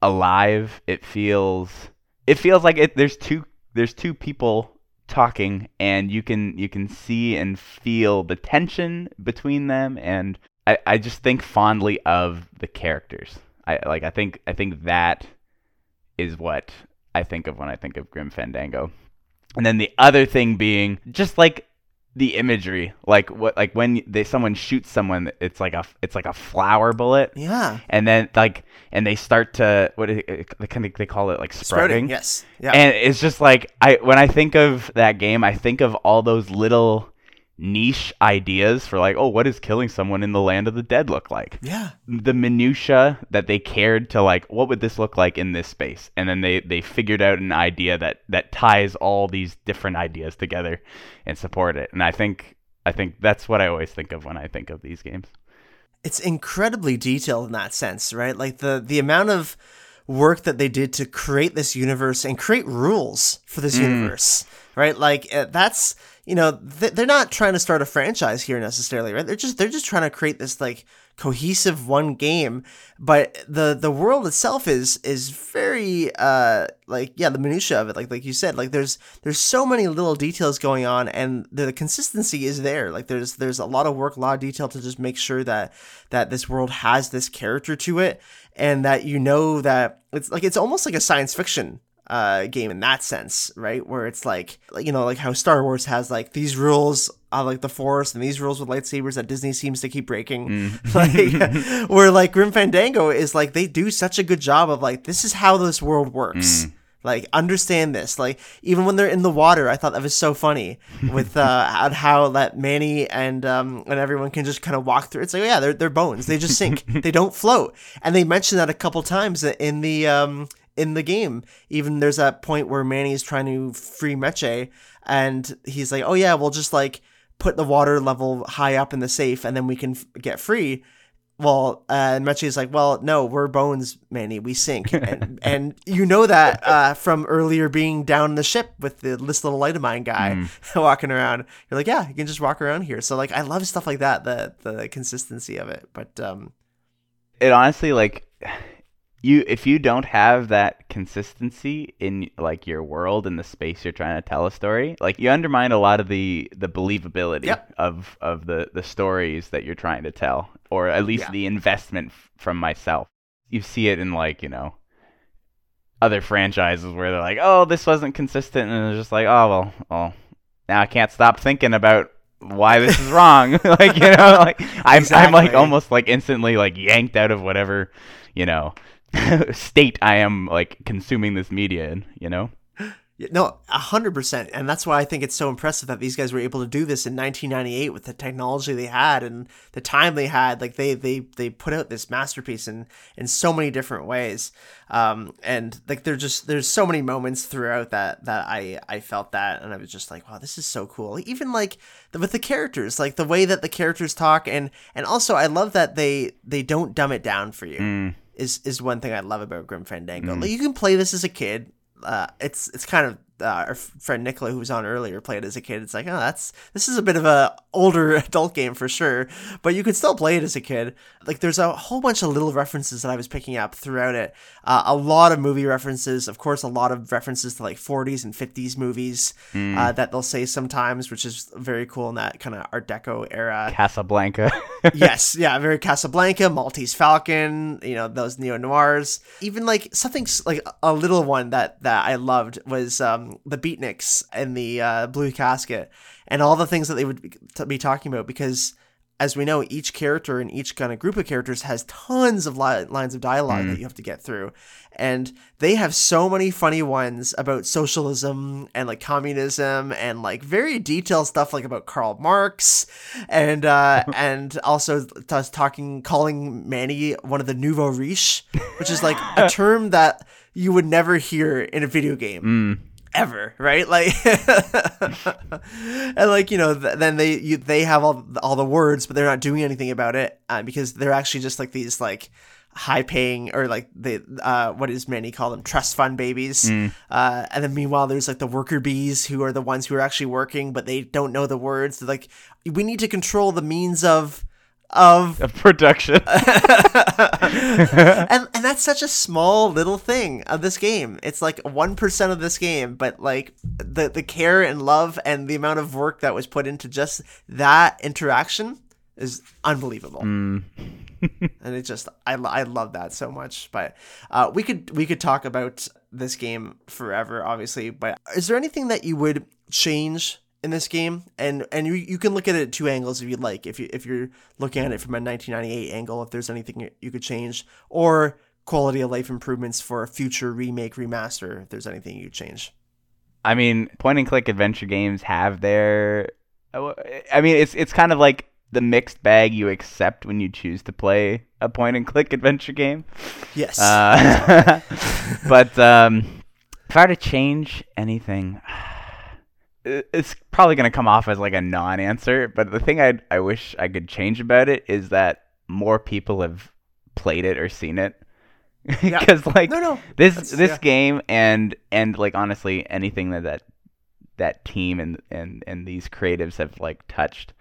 alive. It feels it feels like it. There's two there's two people talking, and you can you can see and feel the tension between them. And I, I just think fondly of the characters. I like I think I think that is what I think of when I think of Grim Fandango. And then the other thing being just like the imagery, like what, like when they someone shoots someone, it's like a it's like a flower bullet, Yeah. and then like and they start to what is it, they kind of they call it like sprouting. Yes. Yeah. And it's just like I when I think of that game, I think of all those little niche ideas for like, oh, what does killing someone in the land of the dead look like? yeah. the minutia that they cared to like what would this look like in this space and then they they figured out an idea that that ties all these different ideas together and support it and i think i think that's what i always think of when i think of these games it's incredibly detailed in that sense, right? Like the the amount of work that they did to create this universe and create rules for this universe, right? Like uh, that's you know th- they're not trying to start a franchise here necessarily, right? They're just they're just trying to create this like cohesive one game, but the the world itself is is very uh like yeah the minutia of it like like you said like there's there's so many little details going on and the, the consistency is there like there's there's a lot of work a lot of detail to just make sure that that this world has this character to it and that you know that it's like it's almost like a science fiction uh, game in that sense, right? Where it's like, you know, like how Star Wars has like these rules of like the Force and these rules with lightsabers that Disney seems to keep breaking. *laughs* like, *laughs* where like Grim Fandango is like they do such a good job of like this is how this world works. Like understand this. Like even when they're in the water, I thought that was so funny with uh *laughs* how that Manny and um and everyone can just kind of walk through. It's like oh, yeah, they're they're bones. They just sink. they don't float. And they mention that a couple times in the um in the game. Even there's that point where Manny's trying to free Meche and he's like, "Oh yeah, we'll just like put the water level high up in the safe and then we can f- get free." Well, uh, Meche is like, well, no, we're bones, Manny. We sink, *laughs* and, and you know that uh, from earlier being down the ship with the this little light of mine guy *laughs* walking around. You're like, yeah, you can just walk around here. So like, I love stuff like that, the the consistency of it. But um, it honestly like you if you don't have that consistency in like your world and the space you're trying to tell a story like you undermine a lot of the the believability Yep. of of the the stories that you're trying to tell or at least Yeah. the investment f- from myself you see it in like you know other franchises where they're like oh this wasn't consistent and it's just like oh well well now i can't stop thinking about why this is wrong *laughs* like you know like i'm i'm like almost like instantly like yanked out of whatever you know *laughs* state i am like consuming this media in you know No, a hundred percent, and that's why I think it's so impressive that these guys were able to do this in 1998 with the technology they had and the time they had. Like they they they put out this masterpiece in in so many different ways, um, and like there's just there's so many moments throughout that that I I felt that, and I was just like, wow, this is so cool. Even like the, with the characters, like the way that the characters talk, and and also I love that they they don't dumb it down for you is is one thing I love about Grim Fandango. Like you can play this as a kid. Uh, it's it's kind of uh, our friend Nichola who was on earlier played as a kid. It's like oh that's this is a bit of a older *laughs* adult game for sure, but you could still play it as a kid. Like there's a whole bunch of little references that I was picking up throughout it. Uh, a lot of movie references, of course, a lot of references to like 40s and 50s movies uh, that they'll say sometimes, which is very cool in that kind of Art Deco era casablanca *laughs* yes, *laughs* yeah, very Casablanca, Maltese Falcon, you know, those neo noirs. Even like something like a little one that that I loved was um the Beatniks and the uh, Blue Casket and all the things that they would be- talking about because as we know, each character and each kind of group of characters has tons of li- lines of dialogue that you have to get through. And they have so many funny ones about socialism and like communism and like very detailed stuff like about Karl Marx and uh *laughs* and also t- talking calling Manny one of the nouveau riche, which is like a *laughs* term that you would never hear in a video game ever, right? Like, *laughs* and like you know, th- then they you, they have all all the words, but they're not doing anything about it uh, because they're actually just like these like high paying or like they uh what does Manny call them? Trust fund babies. Uh and then meanwhile there's like the worker bees who are the ones who are actually working but they don't know the words. They're like we need to control the means of of *laughs* of production *laughs* and and that's such a small little thing of this game. It's like one percent of this game, but like the the care and love and the amount of work that was put into just that interaction is unbelievable. *laughs* and it just I, I love that so much. But uh, we could we could talk about this game forever, obviously. But is there anything that you would change? In this game, and and you, you can look at it at two angles if you'd like. If you if you're looking at it from a 1998 angle, if there's anything you- could change, or quality of life improvements for a future remake remaster, if there's anything you change. I mean, point and click adventure games have their. I mean, it's it's kind of like the mixed bag you accept when you choose to play a point and click adventure game. Yes. Uh, *laughs* but um, if I had to change anything, it's probably gonna come off as like a non-answer. But the thing I I wish I could change about it is that more people have played it or seen it. *laughs* Because like No, no. this That's- this yeah. game and and like honestly anything that that that team and and and these creatives have like touched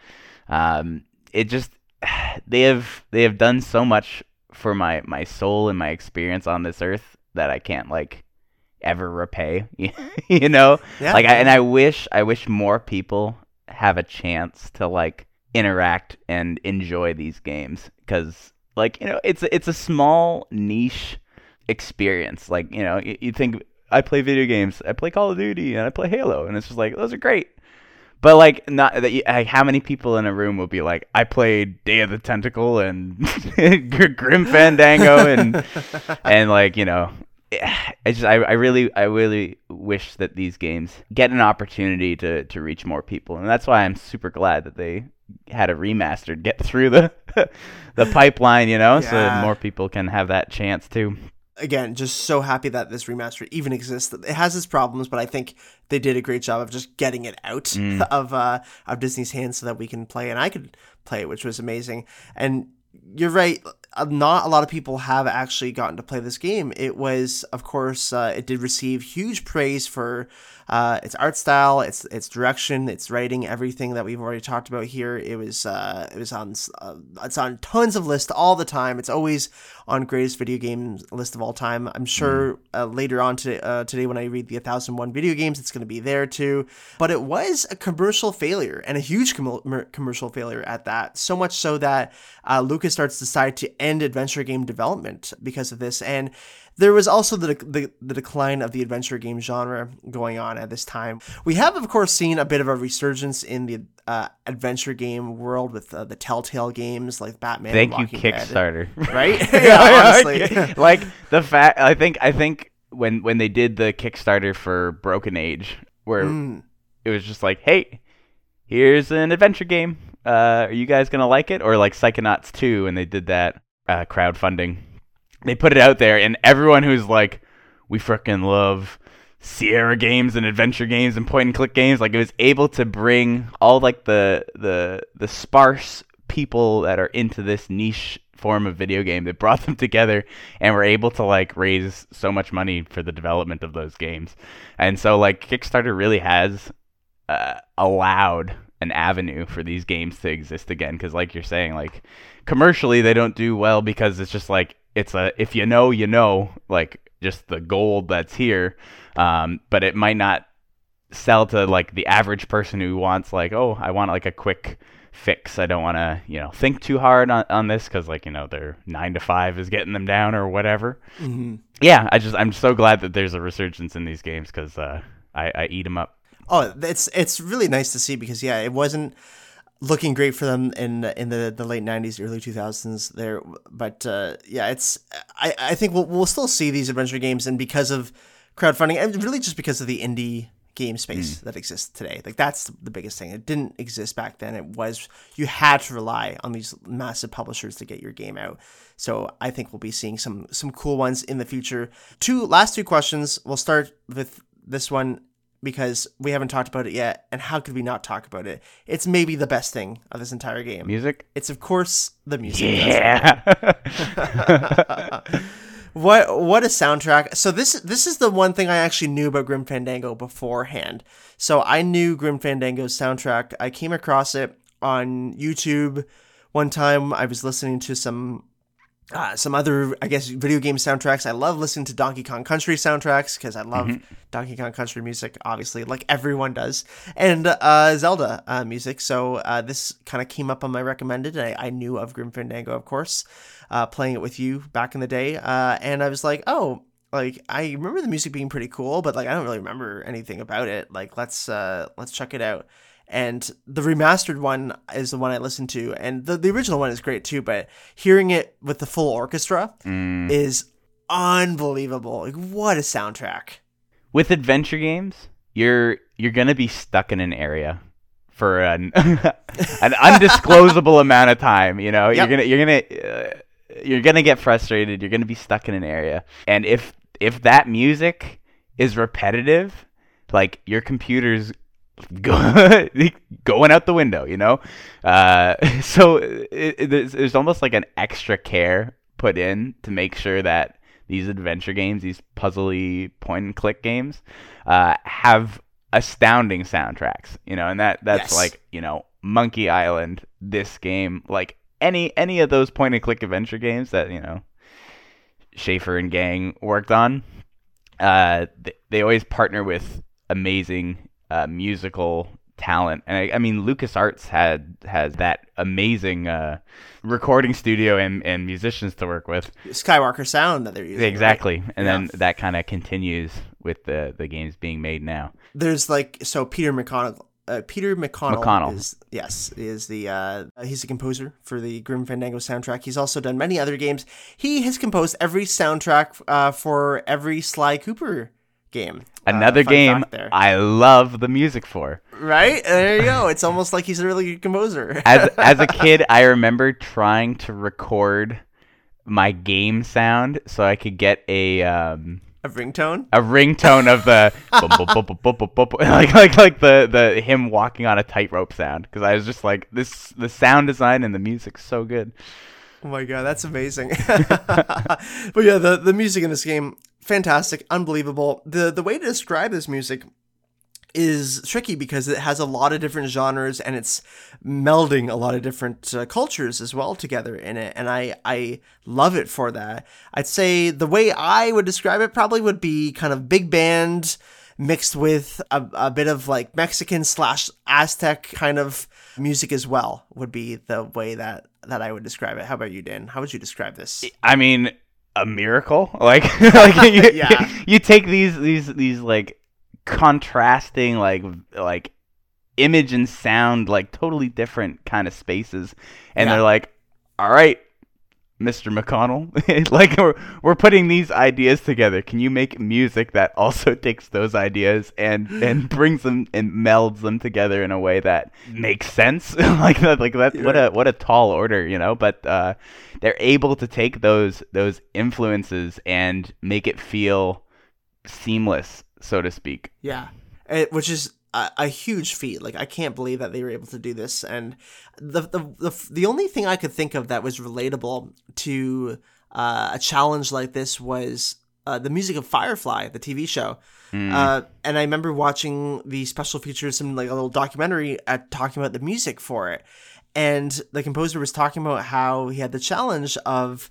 um it just *sighs* they have they have done so much for my my soul and my experience on this earth that I can't like ever repay *laughs* you mm-hmm. know Yeah. like I, and I wish I wish more people have a chance to like interact and enjoy these games cuz like you know it's a- it's a small niche experience like you know you, you think I play video games. I play Call of Duty and I play Halo, and it's just like those are great. But like, not that you, like, how many people in a room will be like, I played Day of the Tentacle and *laughs* Grim Fandango and *laughs* and like you know, *sighs* I just I, I really I really wish that these games get an opportunity to to reach more people, and that's why I'm super glad that they had a remastered get through the *laughs* the pipeline, you know, so Yeah. more people can have that chance too. again, just so happy that this remaster even exists. It has its problems, but I think they did a great job of just getting it out *laughs* of uh, of Disney's hands so that we can play, and I could play it, which was amazing. And you're right, not a lot of people have actually gotten to play this game. It was, of course, uh, it did receive huge praise for uh, its art style, its its direction, its writing, everything that we've already talked about here. It was uh, it was on uh, it's on tons of lists all the time. It's always on greatest video games list of all time. I'm sure uh, later on to, uh, today when I read the 1001 video games, it's going to be there too. But it was a commercial failure and a huge com- commercial failure at that. So much so that uh, LucasArts decided to end adventure game development because of this. And there was also the, the the decline of the adventure game genre going on at this time. We have, of course, seen a bit of a resurgence in the uh, adventure game world with uh, the Telltale games like Batman. Thank you, Walking Dead. Kickstarter. Right? *laughs* *laughs* yeah, honestly. *laughs* like the fact, I think, I think when when they did the Kickstarter for Broken Age, where Mm. it was just like, hey, here's an adventure game. Uh, are you guys gonna like it? Or like Psychonauts 2, and they did that uh, crowdfunding. They put it out there, and everyone who's like, we frickin' love Sierra games and adventure games and point and click games, like it was able to bring all like the the the sparse people that are into this niche form of video game that brought them *laughs* together and were able to like raise so much money for the development of those games. And so like Kickstarter really has uh, allowed an avenue for these games to exist again because like you're saying like commercially they don't do well because it's just like it's a if you know you know like just the gold that's here. Um, but it might not sell to like the average person who wants like oh i want like a quick fix. I don't want to you know think too hard on, on this because like you know their nine to five is getting them down or whatever. Hmm yeah i just i'm so glad that there's a resurgence in these games because uh, I, I eat them up Oh, it's it's really nice to see because yeah, it wasn't looking great for them in in the, the late '90s, early 2000s there. But uh, yeah, it's I, I think we'll we'll still see these adventure games, and because of crowdfunding, and really just because of the indie game space that exists today, like that's the biggest thing. It didn't exist back then. It was you had to rely on these massive publishers to get your game out. So I think we'll be seeing some some cool ones in the future. Two last two questions. We'll start with this one because we haven't talked about it yet, and how could we not talk about it? It's maybe the best thing of this entire game. music It's of course the music. Yeah *laughs* What what a soundtrack. So this this is the one thing I actually knew about Grim Fandango beforehand. So I knew Grim Fandango's soundtrack. I came across it on YouTube one time. I was listening to some uh, some other, I guess, video game soundtracks. I love listening to Donkey Kong Country soundtracks because I love Donkey Kong Country music, obviously, like everyone does, and uh, Zelda uh, music. So uh, this kind of came up on my recommended. I, I knew of Grim Fandango, of course, uh, playing it with you back in the day, uh, and I was like, oh. Like I remember the music being pretty cool, but like I don't really remember anything about it. Like let's uh let's check it out and the remastered one is the one I listened to, and the, the original one is great too. But hearing it with the full orchestra Mm. is unbelievable. Like, what a soundtrack! with adventure games, you're you're gonna be stuck in an area for an *laughs* an undisclosable *laughs* amount of time. You know, Yep. you're gonna you're gonna uh, you're gonna get frustrated. You're gonna be stuck in an area, and if if that music is repetitive, like your computer's *laughs* going out the window. You know, uh, *laughs* so it, it, there's, almost like an extra care put in to make sure that these adventure games, these puzzly point and click games, uh, have astounding soundtracks. You know, and that that's Yes. like you know Monkey Island, this game, like any any of those point and click adventure games that you know Schafer and gang worked on. Uh, they, they always partner with amazing uh, musical talent. And I, I mean, LucasArts had has that amazing uh, recording studio and, and musicians to work with. Skywalker Sound that they're using. right? Exactly, and Yeah. then that kind of continues with the the games being made now. There's like so Peter McConnell. Uh, Peter McConnell, McConnell. is yes is the uh, he's a composer for the Grim Fandango soundtrack. He's also done many other games. He has composed every soundtrack uh, for every Sly Cooper game. Another uh, game I love the music for. Right? There you go. *laughs* It's almost like he's a really good composer. as as a *laughs* kid, I remember trying to record my game sound so I could get a um, a ringtone? A ringtone of the *laughs* like like like the the him walking on a tightrope sound because I was just like this the sound design and the music's so good. Oh my god, that's amazing. but yeah, the the music in this game fantastic, unbelievable. The the way to describe this music is tricky because it has a lot of different genres and it's melding a lot of different uh, cultures as well together in it and I I love it for that. I'd say the way I would describe it probably would be kind of big band mixed with a, a bit of like Mexican slash Aztec kind of music as well would be the way that that I would describe it. How about you, Dan? How would you describe this? I mean, a miracle. *laughs* Like, like *laughs* you, Yeah. you take these these these like contrasting like like image and sound like totally different kind of spaces, and Yeah. they're like, all right. Mr. McConnell, *laughs* like we're, we're putting these ideas together. Can you make music that also *laughs* takes those ideas and and *laughs* brings them and melds them together in a way that makes sense? like that, like that. What a what a tall order, you know. But uh, they're able to take those those influences and make it feel seamless, so to speak. Yeah, it, which is a, a huge feat. Like I can't believe that they were able to do this. And the the the, the only thing I could think of that was relatable to uh, a challenge like this was uh, the music of Firefly, the TV show. Uh, and I remember watching the special features, some like a little documentary at talking about the music for it. And the composer was talking about how he had the challenge of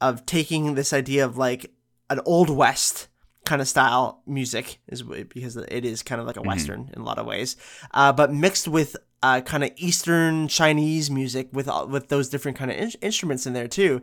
of taking this idea of like an old west kind of style music is because it is kind of like a western in a lot of ways, uh, but mixed with uh, kind of Eastern Chinese music with all- with those different kind of in- instruments in there too.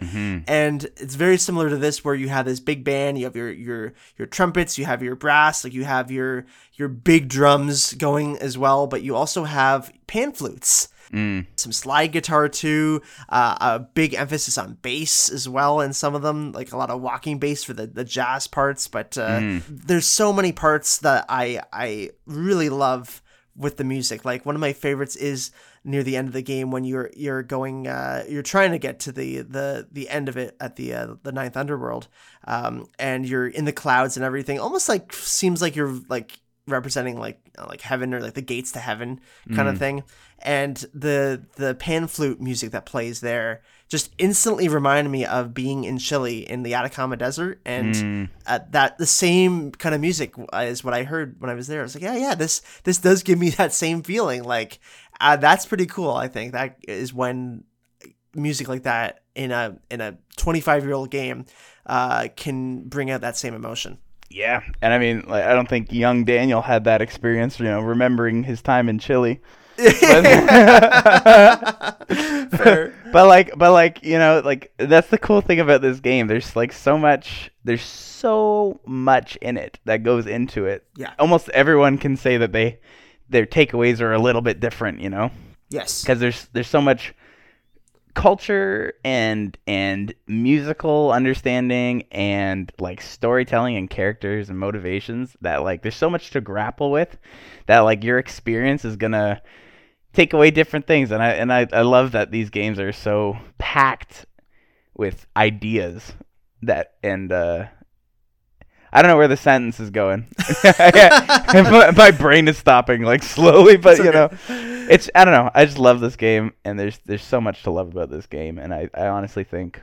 And it's very similar to this, where you have this big band, you have your your your trumpets, you have your brass, like you have your your big drums going as well, but you also have pan flutes some slide guitar too. Uh, a big emphasis on bass as well in some of them, like a lot of walking bass for the, the jazz parts. But uh, there's so many parts that I I really love with the music. Like one of my favorites is near the end of the game when you're you're going uh, you're trying to get to the the the end of it at the uh, the ninth underworld, um, and you're in the clouds and everything. Almost like seems like you're like representing like uh, like heaven or like the gates to heaven kind of thing and the the pan flute music that plays there just instantly reminded me of being in Chile in the Atacama Desert and uh, that the same kind of music is what I heard when I was there. I was like, yeah, yeah, this this does give me *laughs* that same feeling. Like uh, that's pretty cool. I think that is when music like that in a in a 25 year old game uh, can bring out that same emotion. Yeah, and I mean, like, I don't think young Daniel had that experience. You know, remembering his time in Chile. *laughs* Fair. *laughs* but like but like you know like that's the cool thing about this game there's like so much there's so much in it that goes into it Yeah. almost everyone can say that they their takeaways are a little bit different you know yes. because there's there's so much culture and and musical understanding and like storytelling and characters and motivations that like there's so much to grapple with that like your experience is gonna take away different things. And I and I, I love that these games are so packed with ideas that and uh I don't know where the sentence is going. *laughs* my, my brain is stopping like slowly, but you know, it's I don't know. I just love this game, and there's there's so much to love about this game, and I, I honestly think,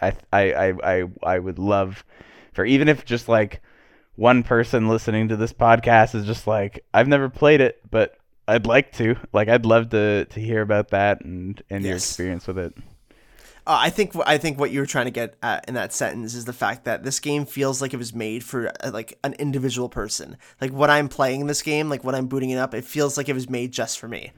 I, I I I I would love for even if just like one person listening to this podcast is just like I've never played it, but I'd like to. Like I'd love to to hear about that and and your experience with it. Uh, I think I think what you were trying to get at in that sentence is the fact that this game feels like it was made for uh, like an individual person. Like what I'm playing this game, like when I'm booting it up, it feels like it was made just for me,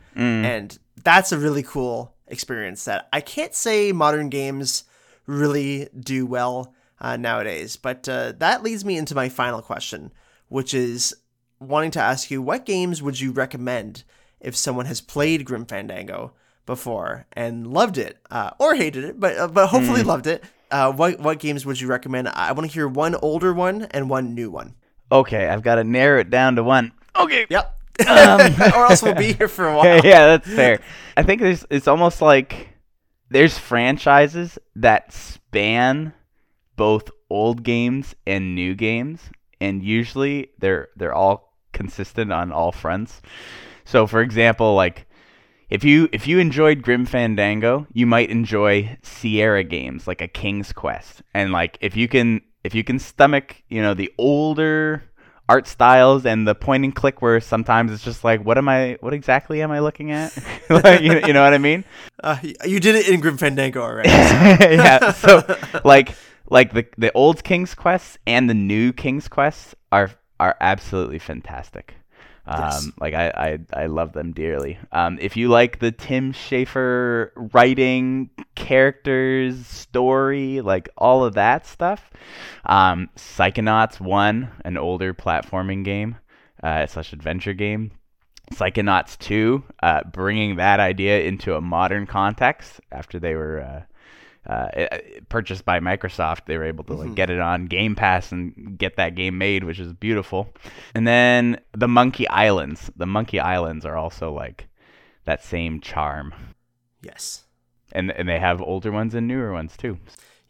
and that's a really cool experience that I can't say modern games really do well uh, nowadays. But uh, that leads me into my final question, which is wanting to ask you what games would you recommend if someone has played Grim Fandango before and loved it uh, or hated it, but uh, but hopefully loved it. Uh, what what games would you recommend? I want to hear one older one and one new one. Okay, I've got to narrow it down to one. Okay. Yep. *laughs* or else we'll be here for a *laughs* while. yeah, that's fair. I think there's it's almost like there's franchises that span both old games and new games, and usually they're they're all consistent on all fronts. So, for example, like if you if you enjoyed Grim Fandango, you might enjoy Sierra games like a King's Quest, and like if you can if you can stomach you know the older art styles and the point and click where sometimes it's just like what am I what exactly am I looking at *laughs* like, you, you know what I mean *laughs* Uh, you did it in Grim Fandango already. *laughs* yeah. So like like the the old King's Quests and the new King's Quests are are absolutely fantastic. Um, Yes. like I, I I love them dearly. Um, if you like the Tim Schafer writing, characters, story, like all of that stuff, um, Psychonauts One, an older platforming game uh, slash adventure game, Psychonauts 2, uh, bringing that idea into a modern context after they were uh, uh, purchased by Microsoft. They were able to like get it on Game Pass and get that game made, which is beautiful. And then the Monkey Islands. The Monkey Islands are also like that same charm, yes. and and they have older ones and newer ones too.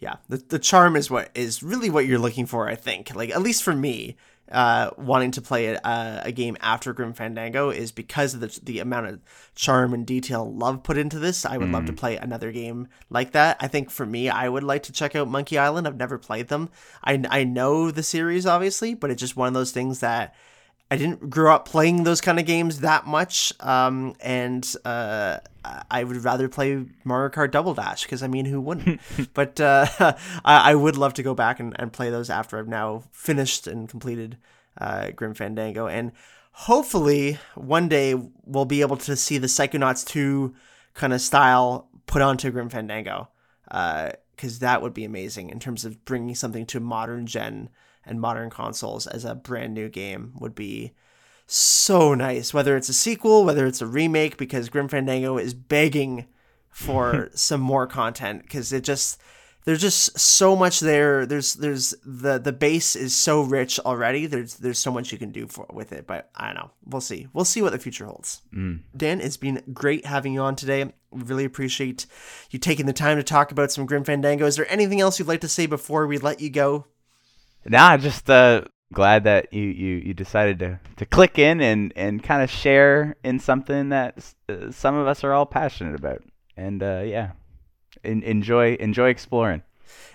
yeah the, the charm is what is really what you're looking for i think like at least for me uh wanting to play a, a game after grim fandango is because of the, the amount of charm and detail and love put into this i would love to play another game like that. I think for me i would like to check out monkey island. I've never played them. I, I know the series obviously but it's just one of those things that I didn't grow up playing those kind of games that much, um, and uh, I would rather play Mario Kart Double Dash because I mean, who wouldn't? *laughs* but uh, *laughs* I, I would love to go back and, and play those after I've now finished and completed uh, Grim Fandango, and hopefully one day we'll be able to see the Psychonauts two kind of style put onto Grim Fandango, because that would be amazing in terms of bringing something to modern gen and modern consoles as a brand new game would be so nice. Whether it's a sequel, whether it's a remake, because Grim Fandango is begging for *laughs* some more content because it just there's just so much there. There's there's the the base is so rich already. There's there's so much you can do for with it. But I don't know. We'll see. We'll see what the future holds. Mm. Dan, it's been great having you on today. We really appreciate you taking the time to talk about some Grim Fandango. Is there anything else you'd like to say before we let you go? Nah, just uh, glad that you, you, you decided to, to click in and, and kind of share in something that uh, some of us are all passionate about. And uh, yeah, en- enjoy enjoy exploring.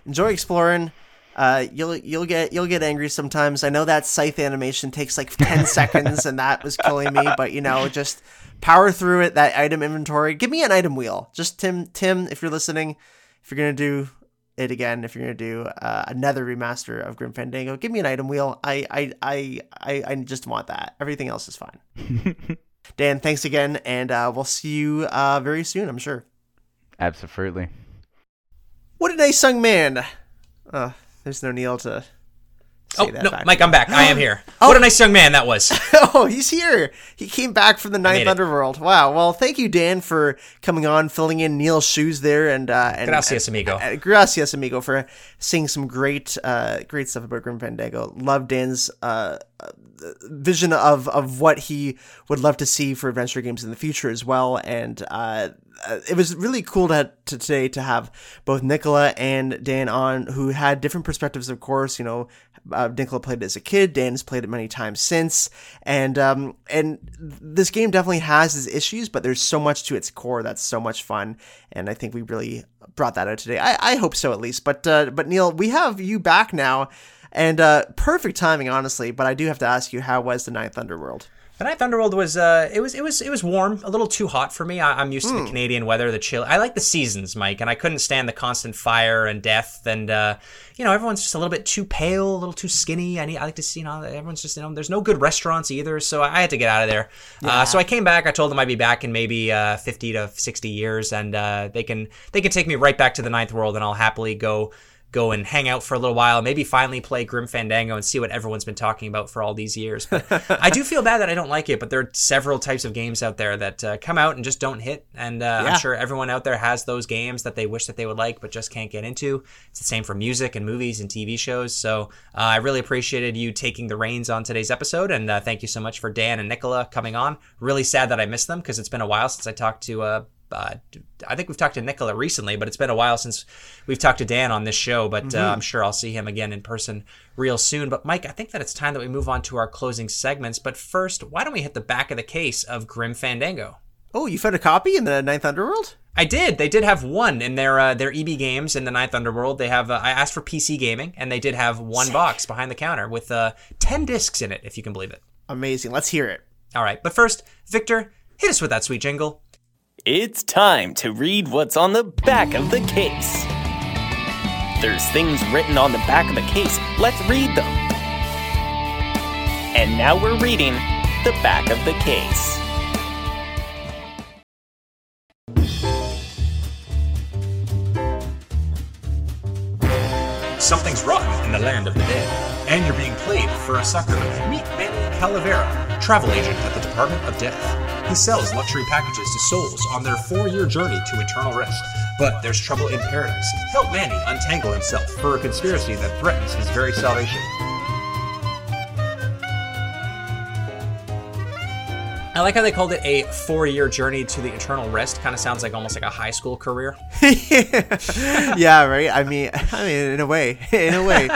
enjoy exploring. Uh, you'll you'll get you'll get angry sometimes. I know that scythe animation takes like ten *laughs* seconds, and that was killing me. But you know, just power through it. That item inventory. Give me an item wheel. Just Tim Tim, if you're listening, if you're gonna do it again, if you're gonna do uh, another remaster of Grim Fandango, give me an item wheel. I I I I, I just want that. Everything else is fine. *laughs* Dan, thanks again, and uh, we'll see you uh, very soon. I'm sure. Absolutely. What a nice young man. Uh, there's no Neil to. Oh no, back. Mike, I'm back. I am *gasps* here. What a nice young man that was. *laughs* oh, he's here. He came back from the ninth it. underworld. Wow. Well, thank you, Dan, for coming on, filling in Neil's shoes there, and uh, and Gracias, and- amigo. uh, gracias, amigo, for seeing some great, uh, great stuff about Grim Fandango. Love Dan's uh, uh, vision of of what he would love to see for adventure games in the future as well, and uh, uh, it was really cool to, to today to have both Nichola and Dan on, who had different perspectives. Of course, you know, uh, Nichola played it as a kid. Dan has played it many times since, and um, and this game definitely has its issues, but there's so much to its core that's so much fun, and I think we really brought that out today. I, I hope so at least. But uh, but Neil, we have you back now, and uh, perfect timing, honestly. But I do have to ask you, how was the Ninth Underworld? The Ninth Underworld was uh, it was it was it was warm, a little too hot for me. I, I'm used to the Canadian weather, the chill. I like the seasons, Mike, and I couldn't stand the constant fire and death. And uh, you know, everyone's just a little bit too pale, a little too skinny. I need, I like to see, you know, everyone's just, you know, there's no good restaurants either, so I had to get out of there. Uh, so I came back. I told them I'd be back in maybe uh, 50 to 60 years, and uh, they can they can take me right back to the Ninth World, and I'll happily go go and hang out for a little while, maybe finally play Grim Fandango and see what everyone's been talking about for all these years. But *laughs* I do feel bad that I don't like it, but there are several types of games out there that uh, come out and just don't hit. And uh, Yeah. I'm sure everyone out there has those games that they wish that they would like, but just can't get into. It's the same for music and movies and TV shows. So uh, I really appreciated you taking the reins on today's episode. And uh, thank you so much for Dan and Nichola coming on. Really sad that I missed them because it's been a while since I talked to uh, uh, I think we've talked to Nichola recently, but it's been a while since we've talked to Dan on this show. But uh, I'm sure I'll see him again in person real soon. But Mike, I think that it's time that we move on to our closing segments. But first, why don't we hit the back of the case of Grim Fandango? Oh, you found a copy in the Ninth Underworld? I did. They did have one in their uh, their EB games in the Ninth Underworld. They have. Uh, I asked for PC gaming, and they did have one box behind the counter with uh, ten discs in it, if you can believe it. Amazing. Let's hear it. All right, but first, Victor, hit us with that sweet jingle. It's time to read what's on the back of the case. There's things written on the back of the case. Let's read them. And now we're reading the back of the case. Something's rotten in the land of the dead, and you're being played for a sucker. Meet Manny Calavera, travel agent at the Department of Death. He sells luxury packages to souls on their four-year journey to eternal rest. But there's trouble in paradise. Help Manny untangle himself for a conspiracy that threatens his very salvation. I like how they called it a four-year journey to the eternal rest. Kind of sounds like almost like a high school career. *laughs* *laughs* yeah, right. I mean, *laughs* I mean, in a way, in a way.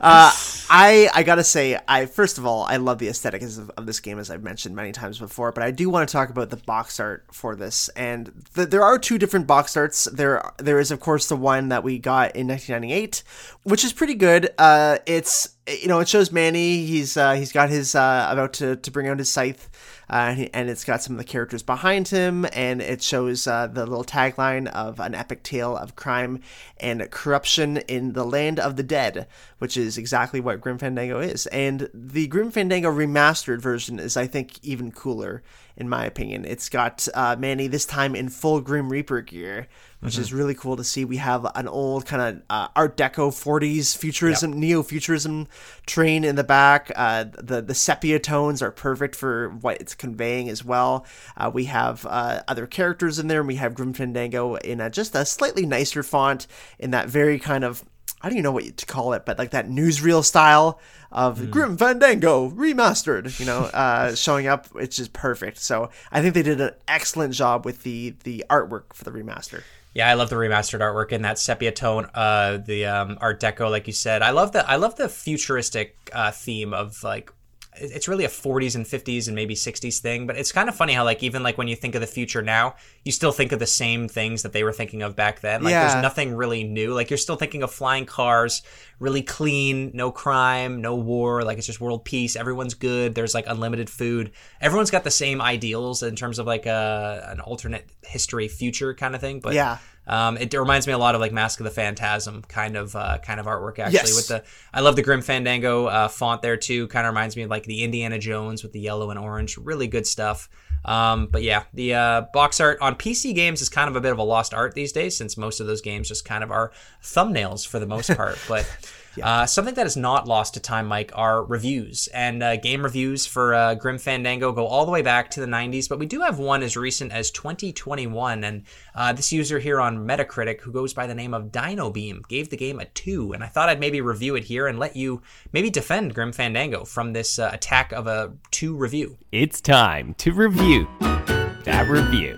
Uh, I I gotta say, I first of all, I love the aesthetics of, of this game, as I've mentioned many times before. But I do want to talk about the box art for this, and th- there are two different box arts. There there is of course the one that we got in 1998, which is pretty good. Uh, it's you know it shows Manny. He's uh, he's got his uh, about to to bring out his scythe. And and it's got some of the characters behind him, and it shows uh, the little tagline of an epic tale of crime and corruption in the land of the dead, which is exactly what Grim Fandango is. And the Grim Fandango remastered version is, I think, even cooler, in my opinion. It's got uh, Manny this time in full Grim Reaper gear, which is really cool to see. We have an old kind of uh, Art Deco 40s futurism, neo futurism train in the back. Uh, the the sepia tones are perfect for what it's conveying as well. Uh, we have uh, other characters in there, and we have Grim Fandango in a, just a slightly nicer font in that very kind of I don't even know what to call it, but like that newsreel style of Grim Fandango remastered, you know, uh, *laughs* showing up, it's just perfect. So I think they did an excellent job with the the artwork for the remaster. Yeah, I love the remastered artwork and that sepia tone, uh, the um, Art Deco, like you said. I love the I love the futuristic uh, theme of like it's really a 40s and 50s and maybe 60s thing but it's kind of funny how like even like when you think of the future now you still think of the same things that they were thinking of back then. Like Yeah. there's nothing really new. Like you're still thinking of flying cars really clean no crime no war. Like it's just world peace. Everyone's good. There's like unlimited food. Everyone's got the same ideals in terms of like a, an alternate history future kind of thing but Yeah. Um, it reminds me a lot of like Mask of the Phantasm kind of uh, kind of artwork actually. Yes. With the I love the Grim Fandango uh, font there too. Kind of reminds me of like the Indiana Jones with the yellow and orange. Really good stuff. Um, but yeah, the uh, box art on PC games is kind of a bit of a lost art these days since most of those games just kind of are thumbnails for the most part. But *laughs* uh, something that is not lost to time, Mike, are reviews and uh, game reviews for uh, Grim Fandango go all the way back to the 90s. But we do have one as recent as 2021, and uh, this user here on Metacritic, who goes by the name of Dino Beam, gave the game a two. And I thought I'd maybe review it here and let you maybe defend Grim Fandango from this uh, attack of a two review. It's time to review that review.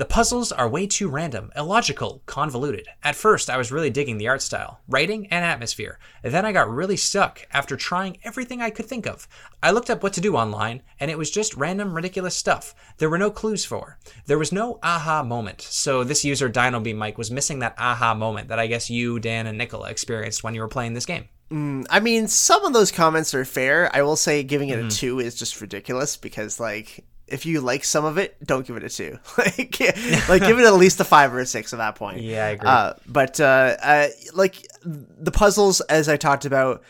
The puzzles are way too random, illogical, convoluted. At first, I was really digging the art style, writing, and atmosphere. Then I got really stuck after trying everything I could think of. I looked up what to do online, and it was just random, ridiculous stuff. There were no clues for. There was no aha moment. So this user, DinoBeam Mike, was missing that aha moment that I guess you, Dan, and Nichola experienced when you were playing this game. Mm, I mean, some of those comments are fair. I will say giving it a mm-hmm. two is just ridiculous because, like, if you like some of it, don't give it a two. *laughs* like, *laughs* like give it at least a five or a six at that point. Yeah, I agree. Uh, but uh, uh, like the puzzles, as I talked about,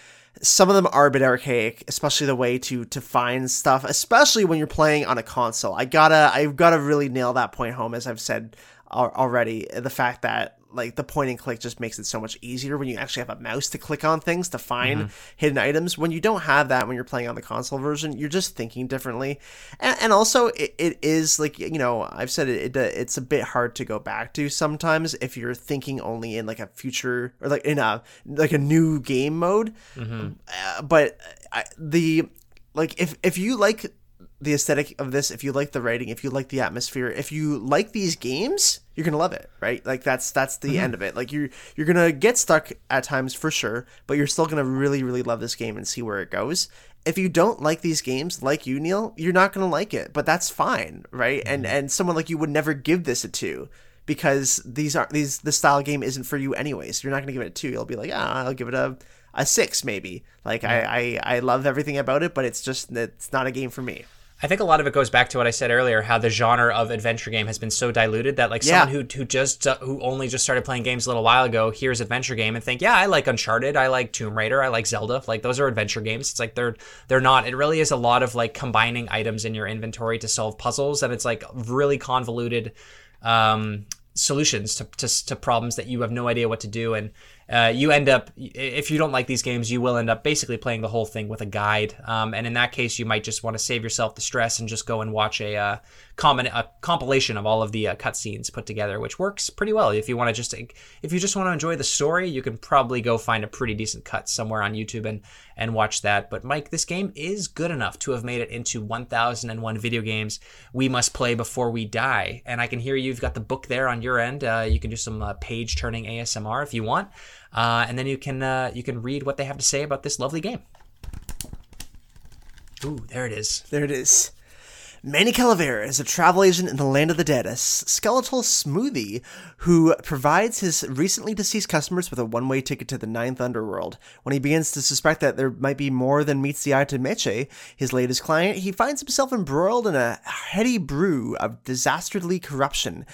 some of them are a bit archaic, especially the way to to find stuff, especially when you're playing on a console. I gotta, I've gotta really nail that point home, as I've said already. The fact that like the point and click just makes it so much easier when you actually have a mouse to click on things to find mm-hmm. hidden items. When you don't have that when you're playing on the console version, you're just thinking differently. And, and also, it, it is like you know I've said it, it. Uh, it's a bit hard to go back to sometimes if you're thinking only in like a future or like in a like a new game mode. Mm-hmm. Uh, but uh, I, the like if if you like the aesthetic of this, if you like the writing, if you like the atmosphere, if you like these games, you're gonna love it, right? Like that's that's the mm-hmm. end of it. Like you're you're gonna get stuck at times for sure, but you're still gonna really really love this game and see where it goes. If you don't like these games, like you, Neil, you're not gonna like it, but that's fine, right? And mm-hmm. and someone like you would never give this a two because these aren't these the style game isn't for you anyways. You're not gonna give it a two. You'll be like, ah, I'll give it a a six maybe. Like I, mm-hmm. I I love everything about it, but it's just it's not a game for me. I think a lot of it goes back to what I said earlier, how the genre of adventure game has been so diluted that like Yeah. someone who who just uh, who only just started playing games a little while ago hears adventure game and think, yeah, I like Uncharted, I like Tomb Raider, I like Zelda, like those are adventure games. It's like they're they're not. It really is a lot of like combining items in your inventory to solve puzzles, and it's like really convoluted um, solutions to, to to problems that you have no idea what to do and. Uh, you end up if you don't like these games you will end up basically playing the whole thing with a guide. Um, and in that case you might just want to save yourself the stress and just go and watch a, uh, common, a compilation of all of the uh, cutscenes put together which works pretty well. If you want to just if you just want to enjoy the story you can probably go find a pretty decent cut somewhere on youtube and and watch that. But mike this game is good enough to have made it into 1001 video games we must play before we die. And i can hear you've got the book there on your end. Uh, you can do some uh, page turning asmr if you want uh, and then you can uh, you can read what they have to say about this lovely game. Ooh, there it is. There it is. Manny Calavera is a travel agent in the land of the dead, a skeletal smoothie who provides his recently deceased customers with a one way ticket to the ninth underworld. When he begins to suspect that there might be more than meets the eye to Meche, his latest client, he finds himself embroiled in a heady brew of dastardly corruption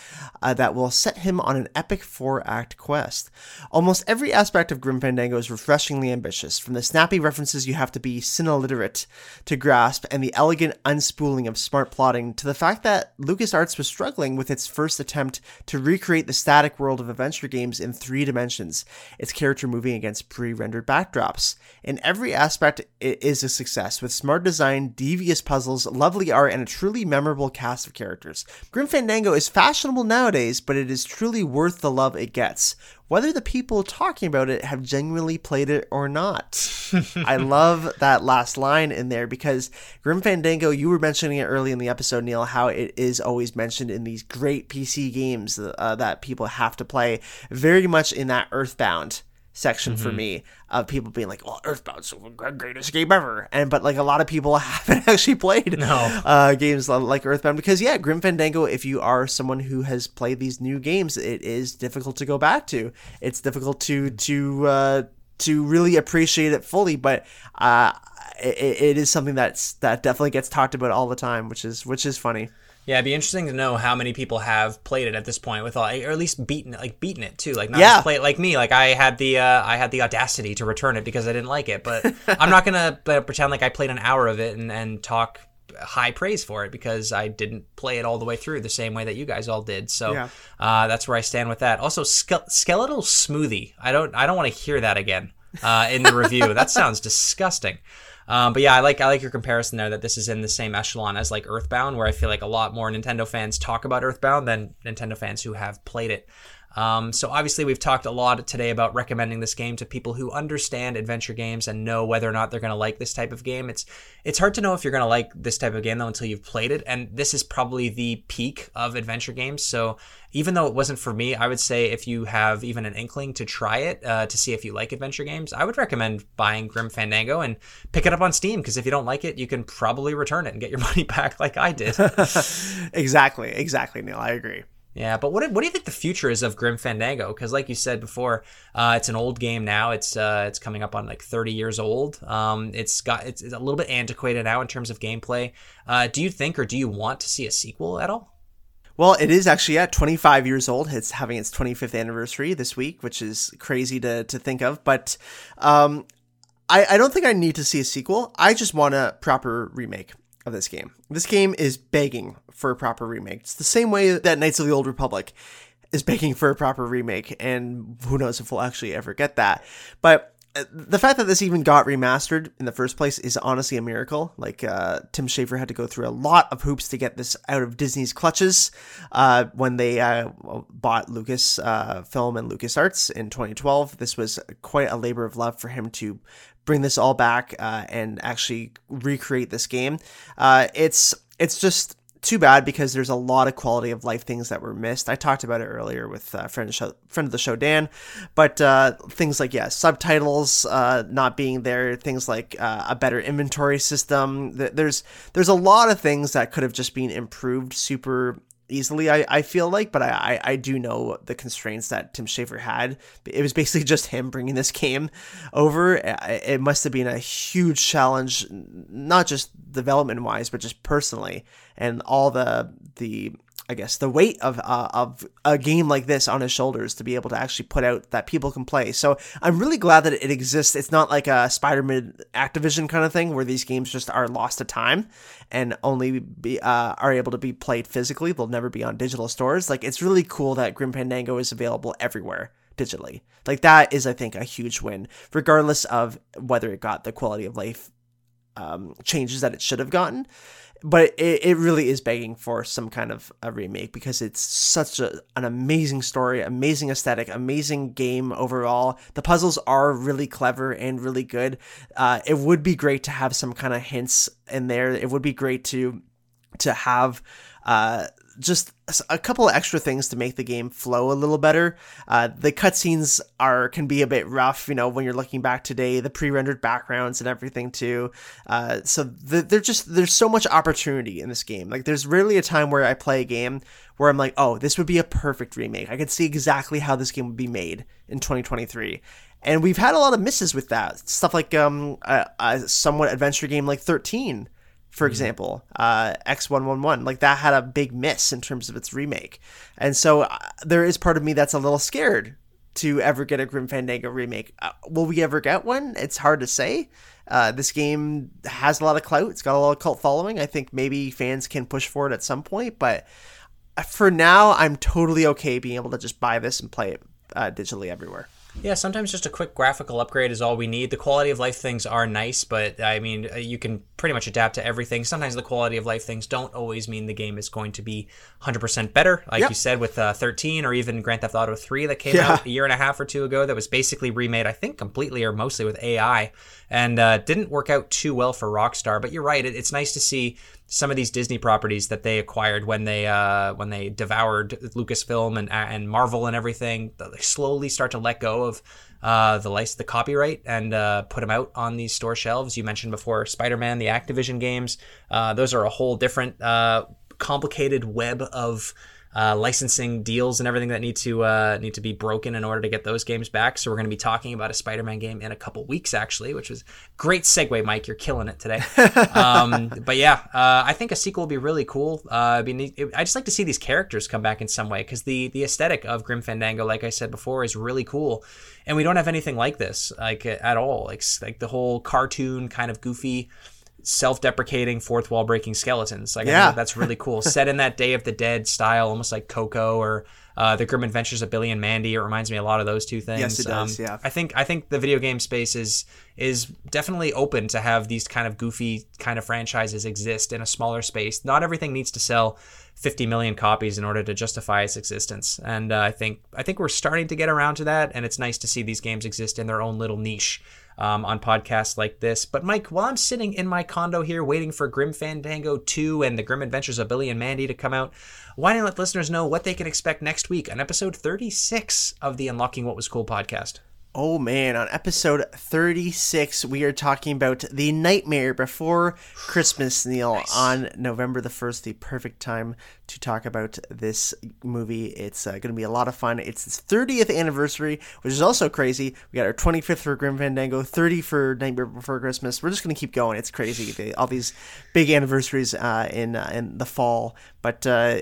uh, that will set him on an epic four act quest. Almost every aspect of Grim Fandango is refreshingly ambitious, from the snappy references you have to be cine-literate to grasp, and the elegant unspooling of smart plotting, to the fact that LucasArts was struggling with its first attempt to recreate the static world of adventure games in three dimensions, its character moving against pre rendered backdrops. In every aspect, it is a success, with smart design, devious puzzles, lovely art, and a truly memorable cast of characters. Grim Fandango is fashionable nowadays, but it is truly worth the love it gets whether the people talking about it have genuinely played it or not. I love that last line in there because Grim Fandango, you were mentioning it early in the episode, Neil, how it is always mentioned in these great PC games uh, that people have to play, very much in that Earthbound section for me of people being like, "Oh, Earthbound's the greatest game ever," and but like a lot of people *laughs* haven't *laughs* actually played No. uh, games like Earthbound because yeah, Grim Fandango. If you are someone who has played these new games, it is difficult to go back to. It's difficult to to uh, to really appreciate it fully, but uh, it, it is something that's that definitely gets talked about all the time, which is which is funny. Yeah, it'd be interesting to know how many people have played it at this point, with all, or at least beaten it, like beaten it too. Like not Yeah. just play it like me. Like I had the uh, I had the audacity to return it because I didn't like it. But *laughs* I'm not gonna uh, pretend like I played an hour of it and, and talk high praise for it because I didn't play it all the way through the same way that you guys all did. So Yeah. uh, that's where I stand with that. Also, ske- skeletal smoothie. I don't I don't want to hear that again uh, in the review. that sounds disgusting. Um, but yeah, I like I like your comparison there that this is in the same echelon as like Earthbound, where I feel like a lot more Nintendo fans talk about Earthbound than Nintendo fans who have played it. Um, so obviously we've talked a lot today about recommending this game to people who understand adventure games and know whether or not they're going to like this type of game. It's it's hard to know if you're going to like this type of game though until you've played it, and this is probably the peak of adventure games. So even though it wasn't for me, I would say if you have even an inkling to try it uh, to see if you like adventure games, I would recommend buying Grim Fandango and pick it up on Steam because if you don't like it, you can probably return it and get your *laughs* money back like I did. *laughs* exactly, exactly, Neil. I agree. Yeah, but what what do you think the future is of Grim Fandango? Because like you said before, uh, it's an old game now. It's uh, it's coming up on like 30 years old. Um, it's got it's, it's a little bit antiquated now in terms of gameplay. Uh, do you think or do you want to see a sequel at all? Well, it is actually at 25 years old. It's having its 25th anniversary this week, which is crazy to, to think of. But um, I, I don't think I need to see a sequel. I just want a proper remake of this game. This game is begging for a proper remake. It's the same way that Knights of the Old Republic is begging for a proper remake, and who knows if we'll actually ever get that. But the fact that this even got remastered in the first place is honestly a miracle. Like uh, Tim Schafer had to go through a lot of hoops to get this out of Disney's clutches uh, when they uh, bought Lucas uh, Film and LucasArts in 2012. This was quite a labor of love for him to bring this all back uh, and actually recreate this game. it's it's just too bad because there's a lot of quality of life things that were missed. I talked about it earlier with uh, friend show, friend of the show Dan, but uh, things like yeah, subtitles uh, not being there, things like uh, a better inventory system. There's there's a lot of things that could have just been improved super easily I, I feel like but I, I do know the constraints that tim schafer had. It was basically just him bringing this game over. It must have been a huge challenge not just development wise but just personally and all the the I guess the weight of uh, of a game like this on his shoulders to be able to actually put out that people can play. So I'm really glad that it exists. It's not like a Spider-Man Activision kind of thing where these games just are lost to time and only be uh, are able to be played physically. They'll never be on digital stores. Like it's really cool that Grim Fandango is available everywhere digitally. Like that is I think a huge win regardless of whether it got the quality of life um, changes that it should have gotten but it, it really is begging for some kind of a remake because it's such a, an amazing story, amazing aesthetic, amazing game overall. The puzzles are really clever and really good. Uh, it would be great to have some kind of hints in there. It would be great to to have uh, just a couple extra things to make the game flow a little better. Uh, the cutscenes are can be a bit rough, you know, when you're looking back today. The pre-rendered backgrounds and everything too. Uh, so the, they're just there's so much opportunity in this game. Like there's rarely a time where I play a game where I'm like, oh, this would be a perfect remake. I could see exactly how this game would be made in 2023. And we've had a lot of misses with that stuff, like um, a, a somewhat adventure game like 13 for mm-hmm. example, uh, XIII. Like that had a big miss in terms of its remake. And so uh, there is part of me that's a little scared to ever get a Grim Fandango remake. Uh, will we ever get one? It's hard to say. Uh, this game has a lot of clout. It's got a lot of cult following. I think maybe fans can push for it at some point, but uh, for now, I'm totally okay being able to just buy this and play it uh, digitally everywhere. Yeah, sometimes just a quick graphical upgrade is all we need. The quality of life things are nice, but I mean, uh, you can pretty much adapt to everything. Sometimes the quality of life things don't always mean the game is going to be 100% better. Like yep. you said with uh, 13 or even Grand Theft Auto 3 that came yeah. out a year and a half or two ago that was basically remade, I think, completely or mostly with AI and uh, didn't work out too well for Rockstar. But you're right, it, it's nice to see some of these Disney properties that they acquired when they uh, when they devoured Lucasfilm and and Marvel and everything. They slowly start to let go of uh, the license, the copyright, and uh, put them out on these store shelves. You mentioned before Spider-Man, the Activision games. Uh, those are a whole different uh, complicated web of uh, licensing deals and everything that need to uh, need to be broken in order to get those games back. So we're going to be talking about a Spider-Man game in a couple weeks, actually, which was great segue, Mike. You're killing it today. *laughs* um, but yeah, uh, I think a sequel would be really cool. Uh, I mean, I just like to see these characters come back in some way because the the aesthetic of Grim Fandango, like I said before, is really cool, and we don't have anything like this like at all. Like like the whole cartoon kind of goofy self-deprecating fourth wall breaking skeletons. Like yeah. that's really cool. *laughs* Set in that Day of the Dead style, almost like Coco or uh, the Grim Adventures of Billy and Mandy. It reminds me a lot of those two things. Yes, it does. Um, yeah. I think I think the video game space is is definitely open to have these kind of goofy kind of franchises exist in a smaller space. Not everything needs to sell 50 million copies in order to justify its existence. And uh, I think I think we're starting to get around to that. And it's nice to see these games exist in their own little niche um, on podcasts like this. But Mike, while I'm sitting in my condo here waiting for Grim Fandango 2 and the Grim Adventures of Billy and Mandy to come out, why don't let listeners know what they can expect next week on episode 36 of the Unlocking What Was Cool podcast? Oh man, on episode 36, we are talking about The Nightmare Before Christmas, Neil, on November the 1st, the perfect time to talk about this movie. It's uh, going to be a lot of fun. It's its 30th anniversary, which is also crazy. We got our 25th for Grim Fandango, 30 for Nightmare Before Christmas. We're just going to keep going. It's crazy. They, all these big anniversaries uh, in, uh, in the fall. But uh,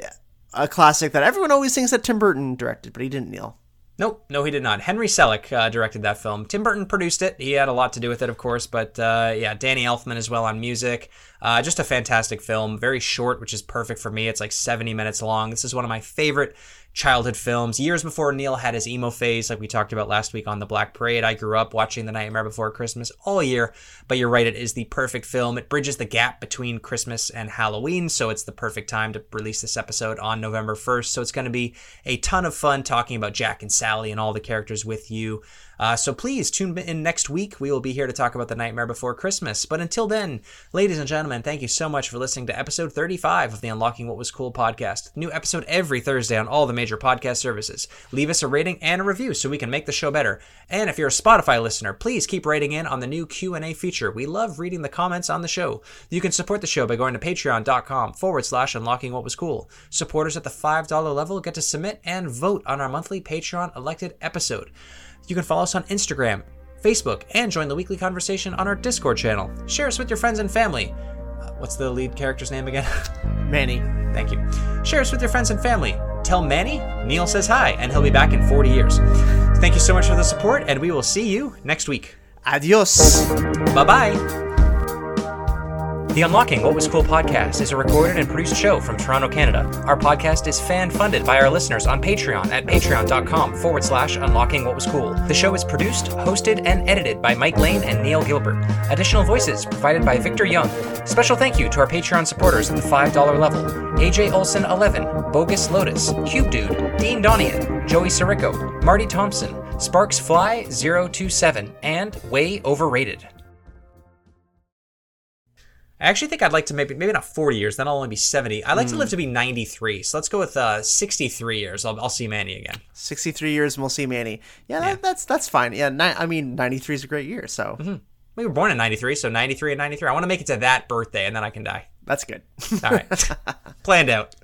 a classic that everyone always thinks that Tim Burton directed, but he didn't, Neil. Nope, no, he did not. Henry Selick uh, directed that film. Tim Burton produced it. He had a lot to do with it, of course, but uh, yeah, Danny Elfman as well on music. Uh, just a fantastic film. Very short, which is perfect for me. It's like 70 minutes long. This is one of my favorite childhood films. Years before Neil had his emo phase, like we talked about last week on The Black Parade, I grew up watching The Nightmare Before Christmas all year. But you're right, it is the perfect film. It bridges the gap between Christmas and Halloween, so it's the perfect time to release this episode on November 1st. So it's going to be a ton of fun talking about Jack and Sally and all the characters with you. Uh, so please tune in next week. We will be here to talk about The Nightmare Before Christmas. But until then, ladies and gentlemen, thank you so much for listening to episode 35 of the Unlocking What Was Cool podcast. New episode every Thursday on all the major podcast services. Leave us a rating and a review so we can make the show better. And if you're a Spotify listener, please keep writing in on the new Q&A feature. We love reading the comments on the show. You can support the show by going to patreon.com forward slash unlocking what was cool. Supporters at the $5 level get to submit and vote on our monthly Patreon elected episode. You can follow us on Instagram, Facebook, and join the weekly conversation on our Discord channel. Share us with your friends and family. Uh, what's the lead character's name again? *laughs* Manny. Thank you. Share us with your friends and family. Tell Manny Neil says hi, and he'll be back in 40 years. Thank you so much for the support, and we will see you next week. Adios. Bye bye. The Unlocking What Was Cool podcast is a recorded and produced show from Toronto, Canada. Our podcast is fan funded by our listeners on Patreon at patreon.com forward slash unlocking what was cool. The show is produced, hosted, and edited by Mike Lane and Neil Gilbert. Additional voices provided by Victor Young. Special thank you to our Patreon supporters at the $5 level AJ Olson 11, Bogus Lotus, Cube Dude, Dean Donian, Joey Sirico, Marty Thompson, Sparks Fly 027, and Way Overrated. I actually think I'd like to maybe maybe not 40 years, then I'll only be 70. I'd like to live to be 93. So let's go with uh, 63 years. I'll, I'll see Manny again. 63 years and we'll see Manny. Yeah, Yeah. That, that's that's fine. Yeah, ni- I mean 93 is a great year, so We were born in 93, so 93 and 93. I want to make it to that birthday and then I can die. that's good. All right. *laughs* Planned out.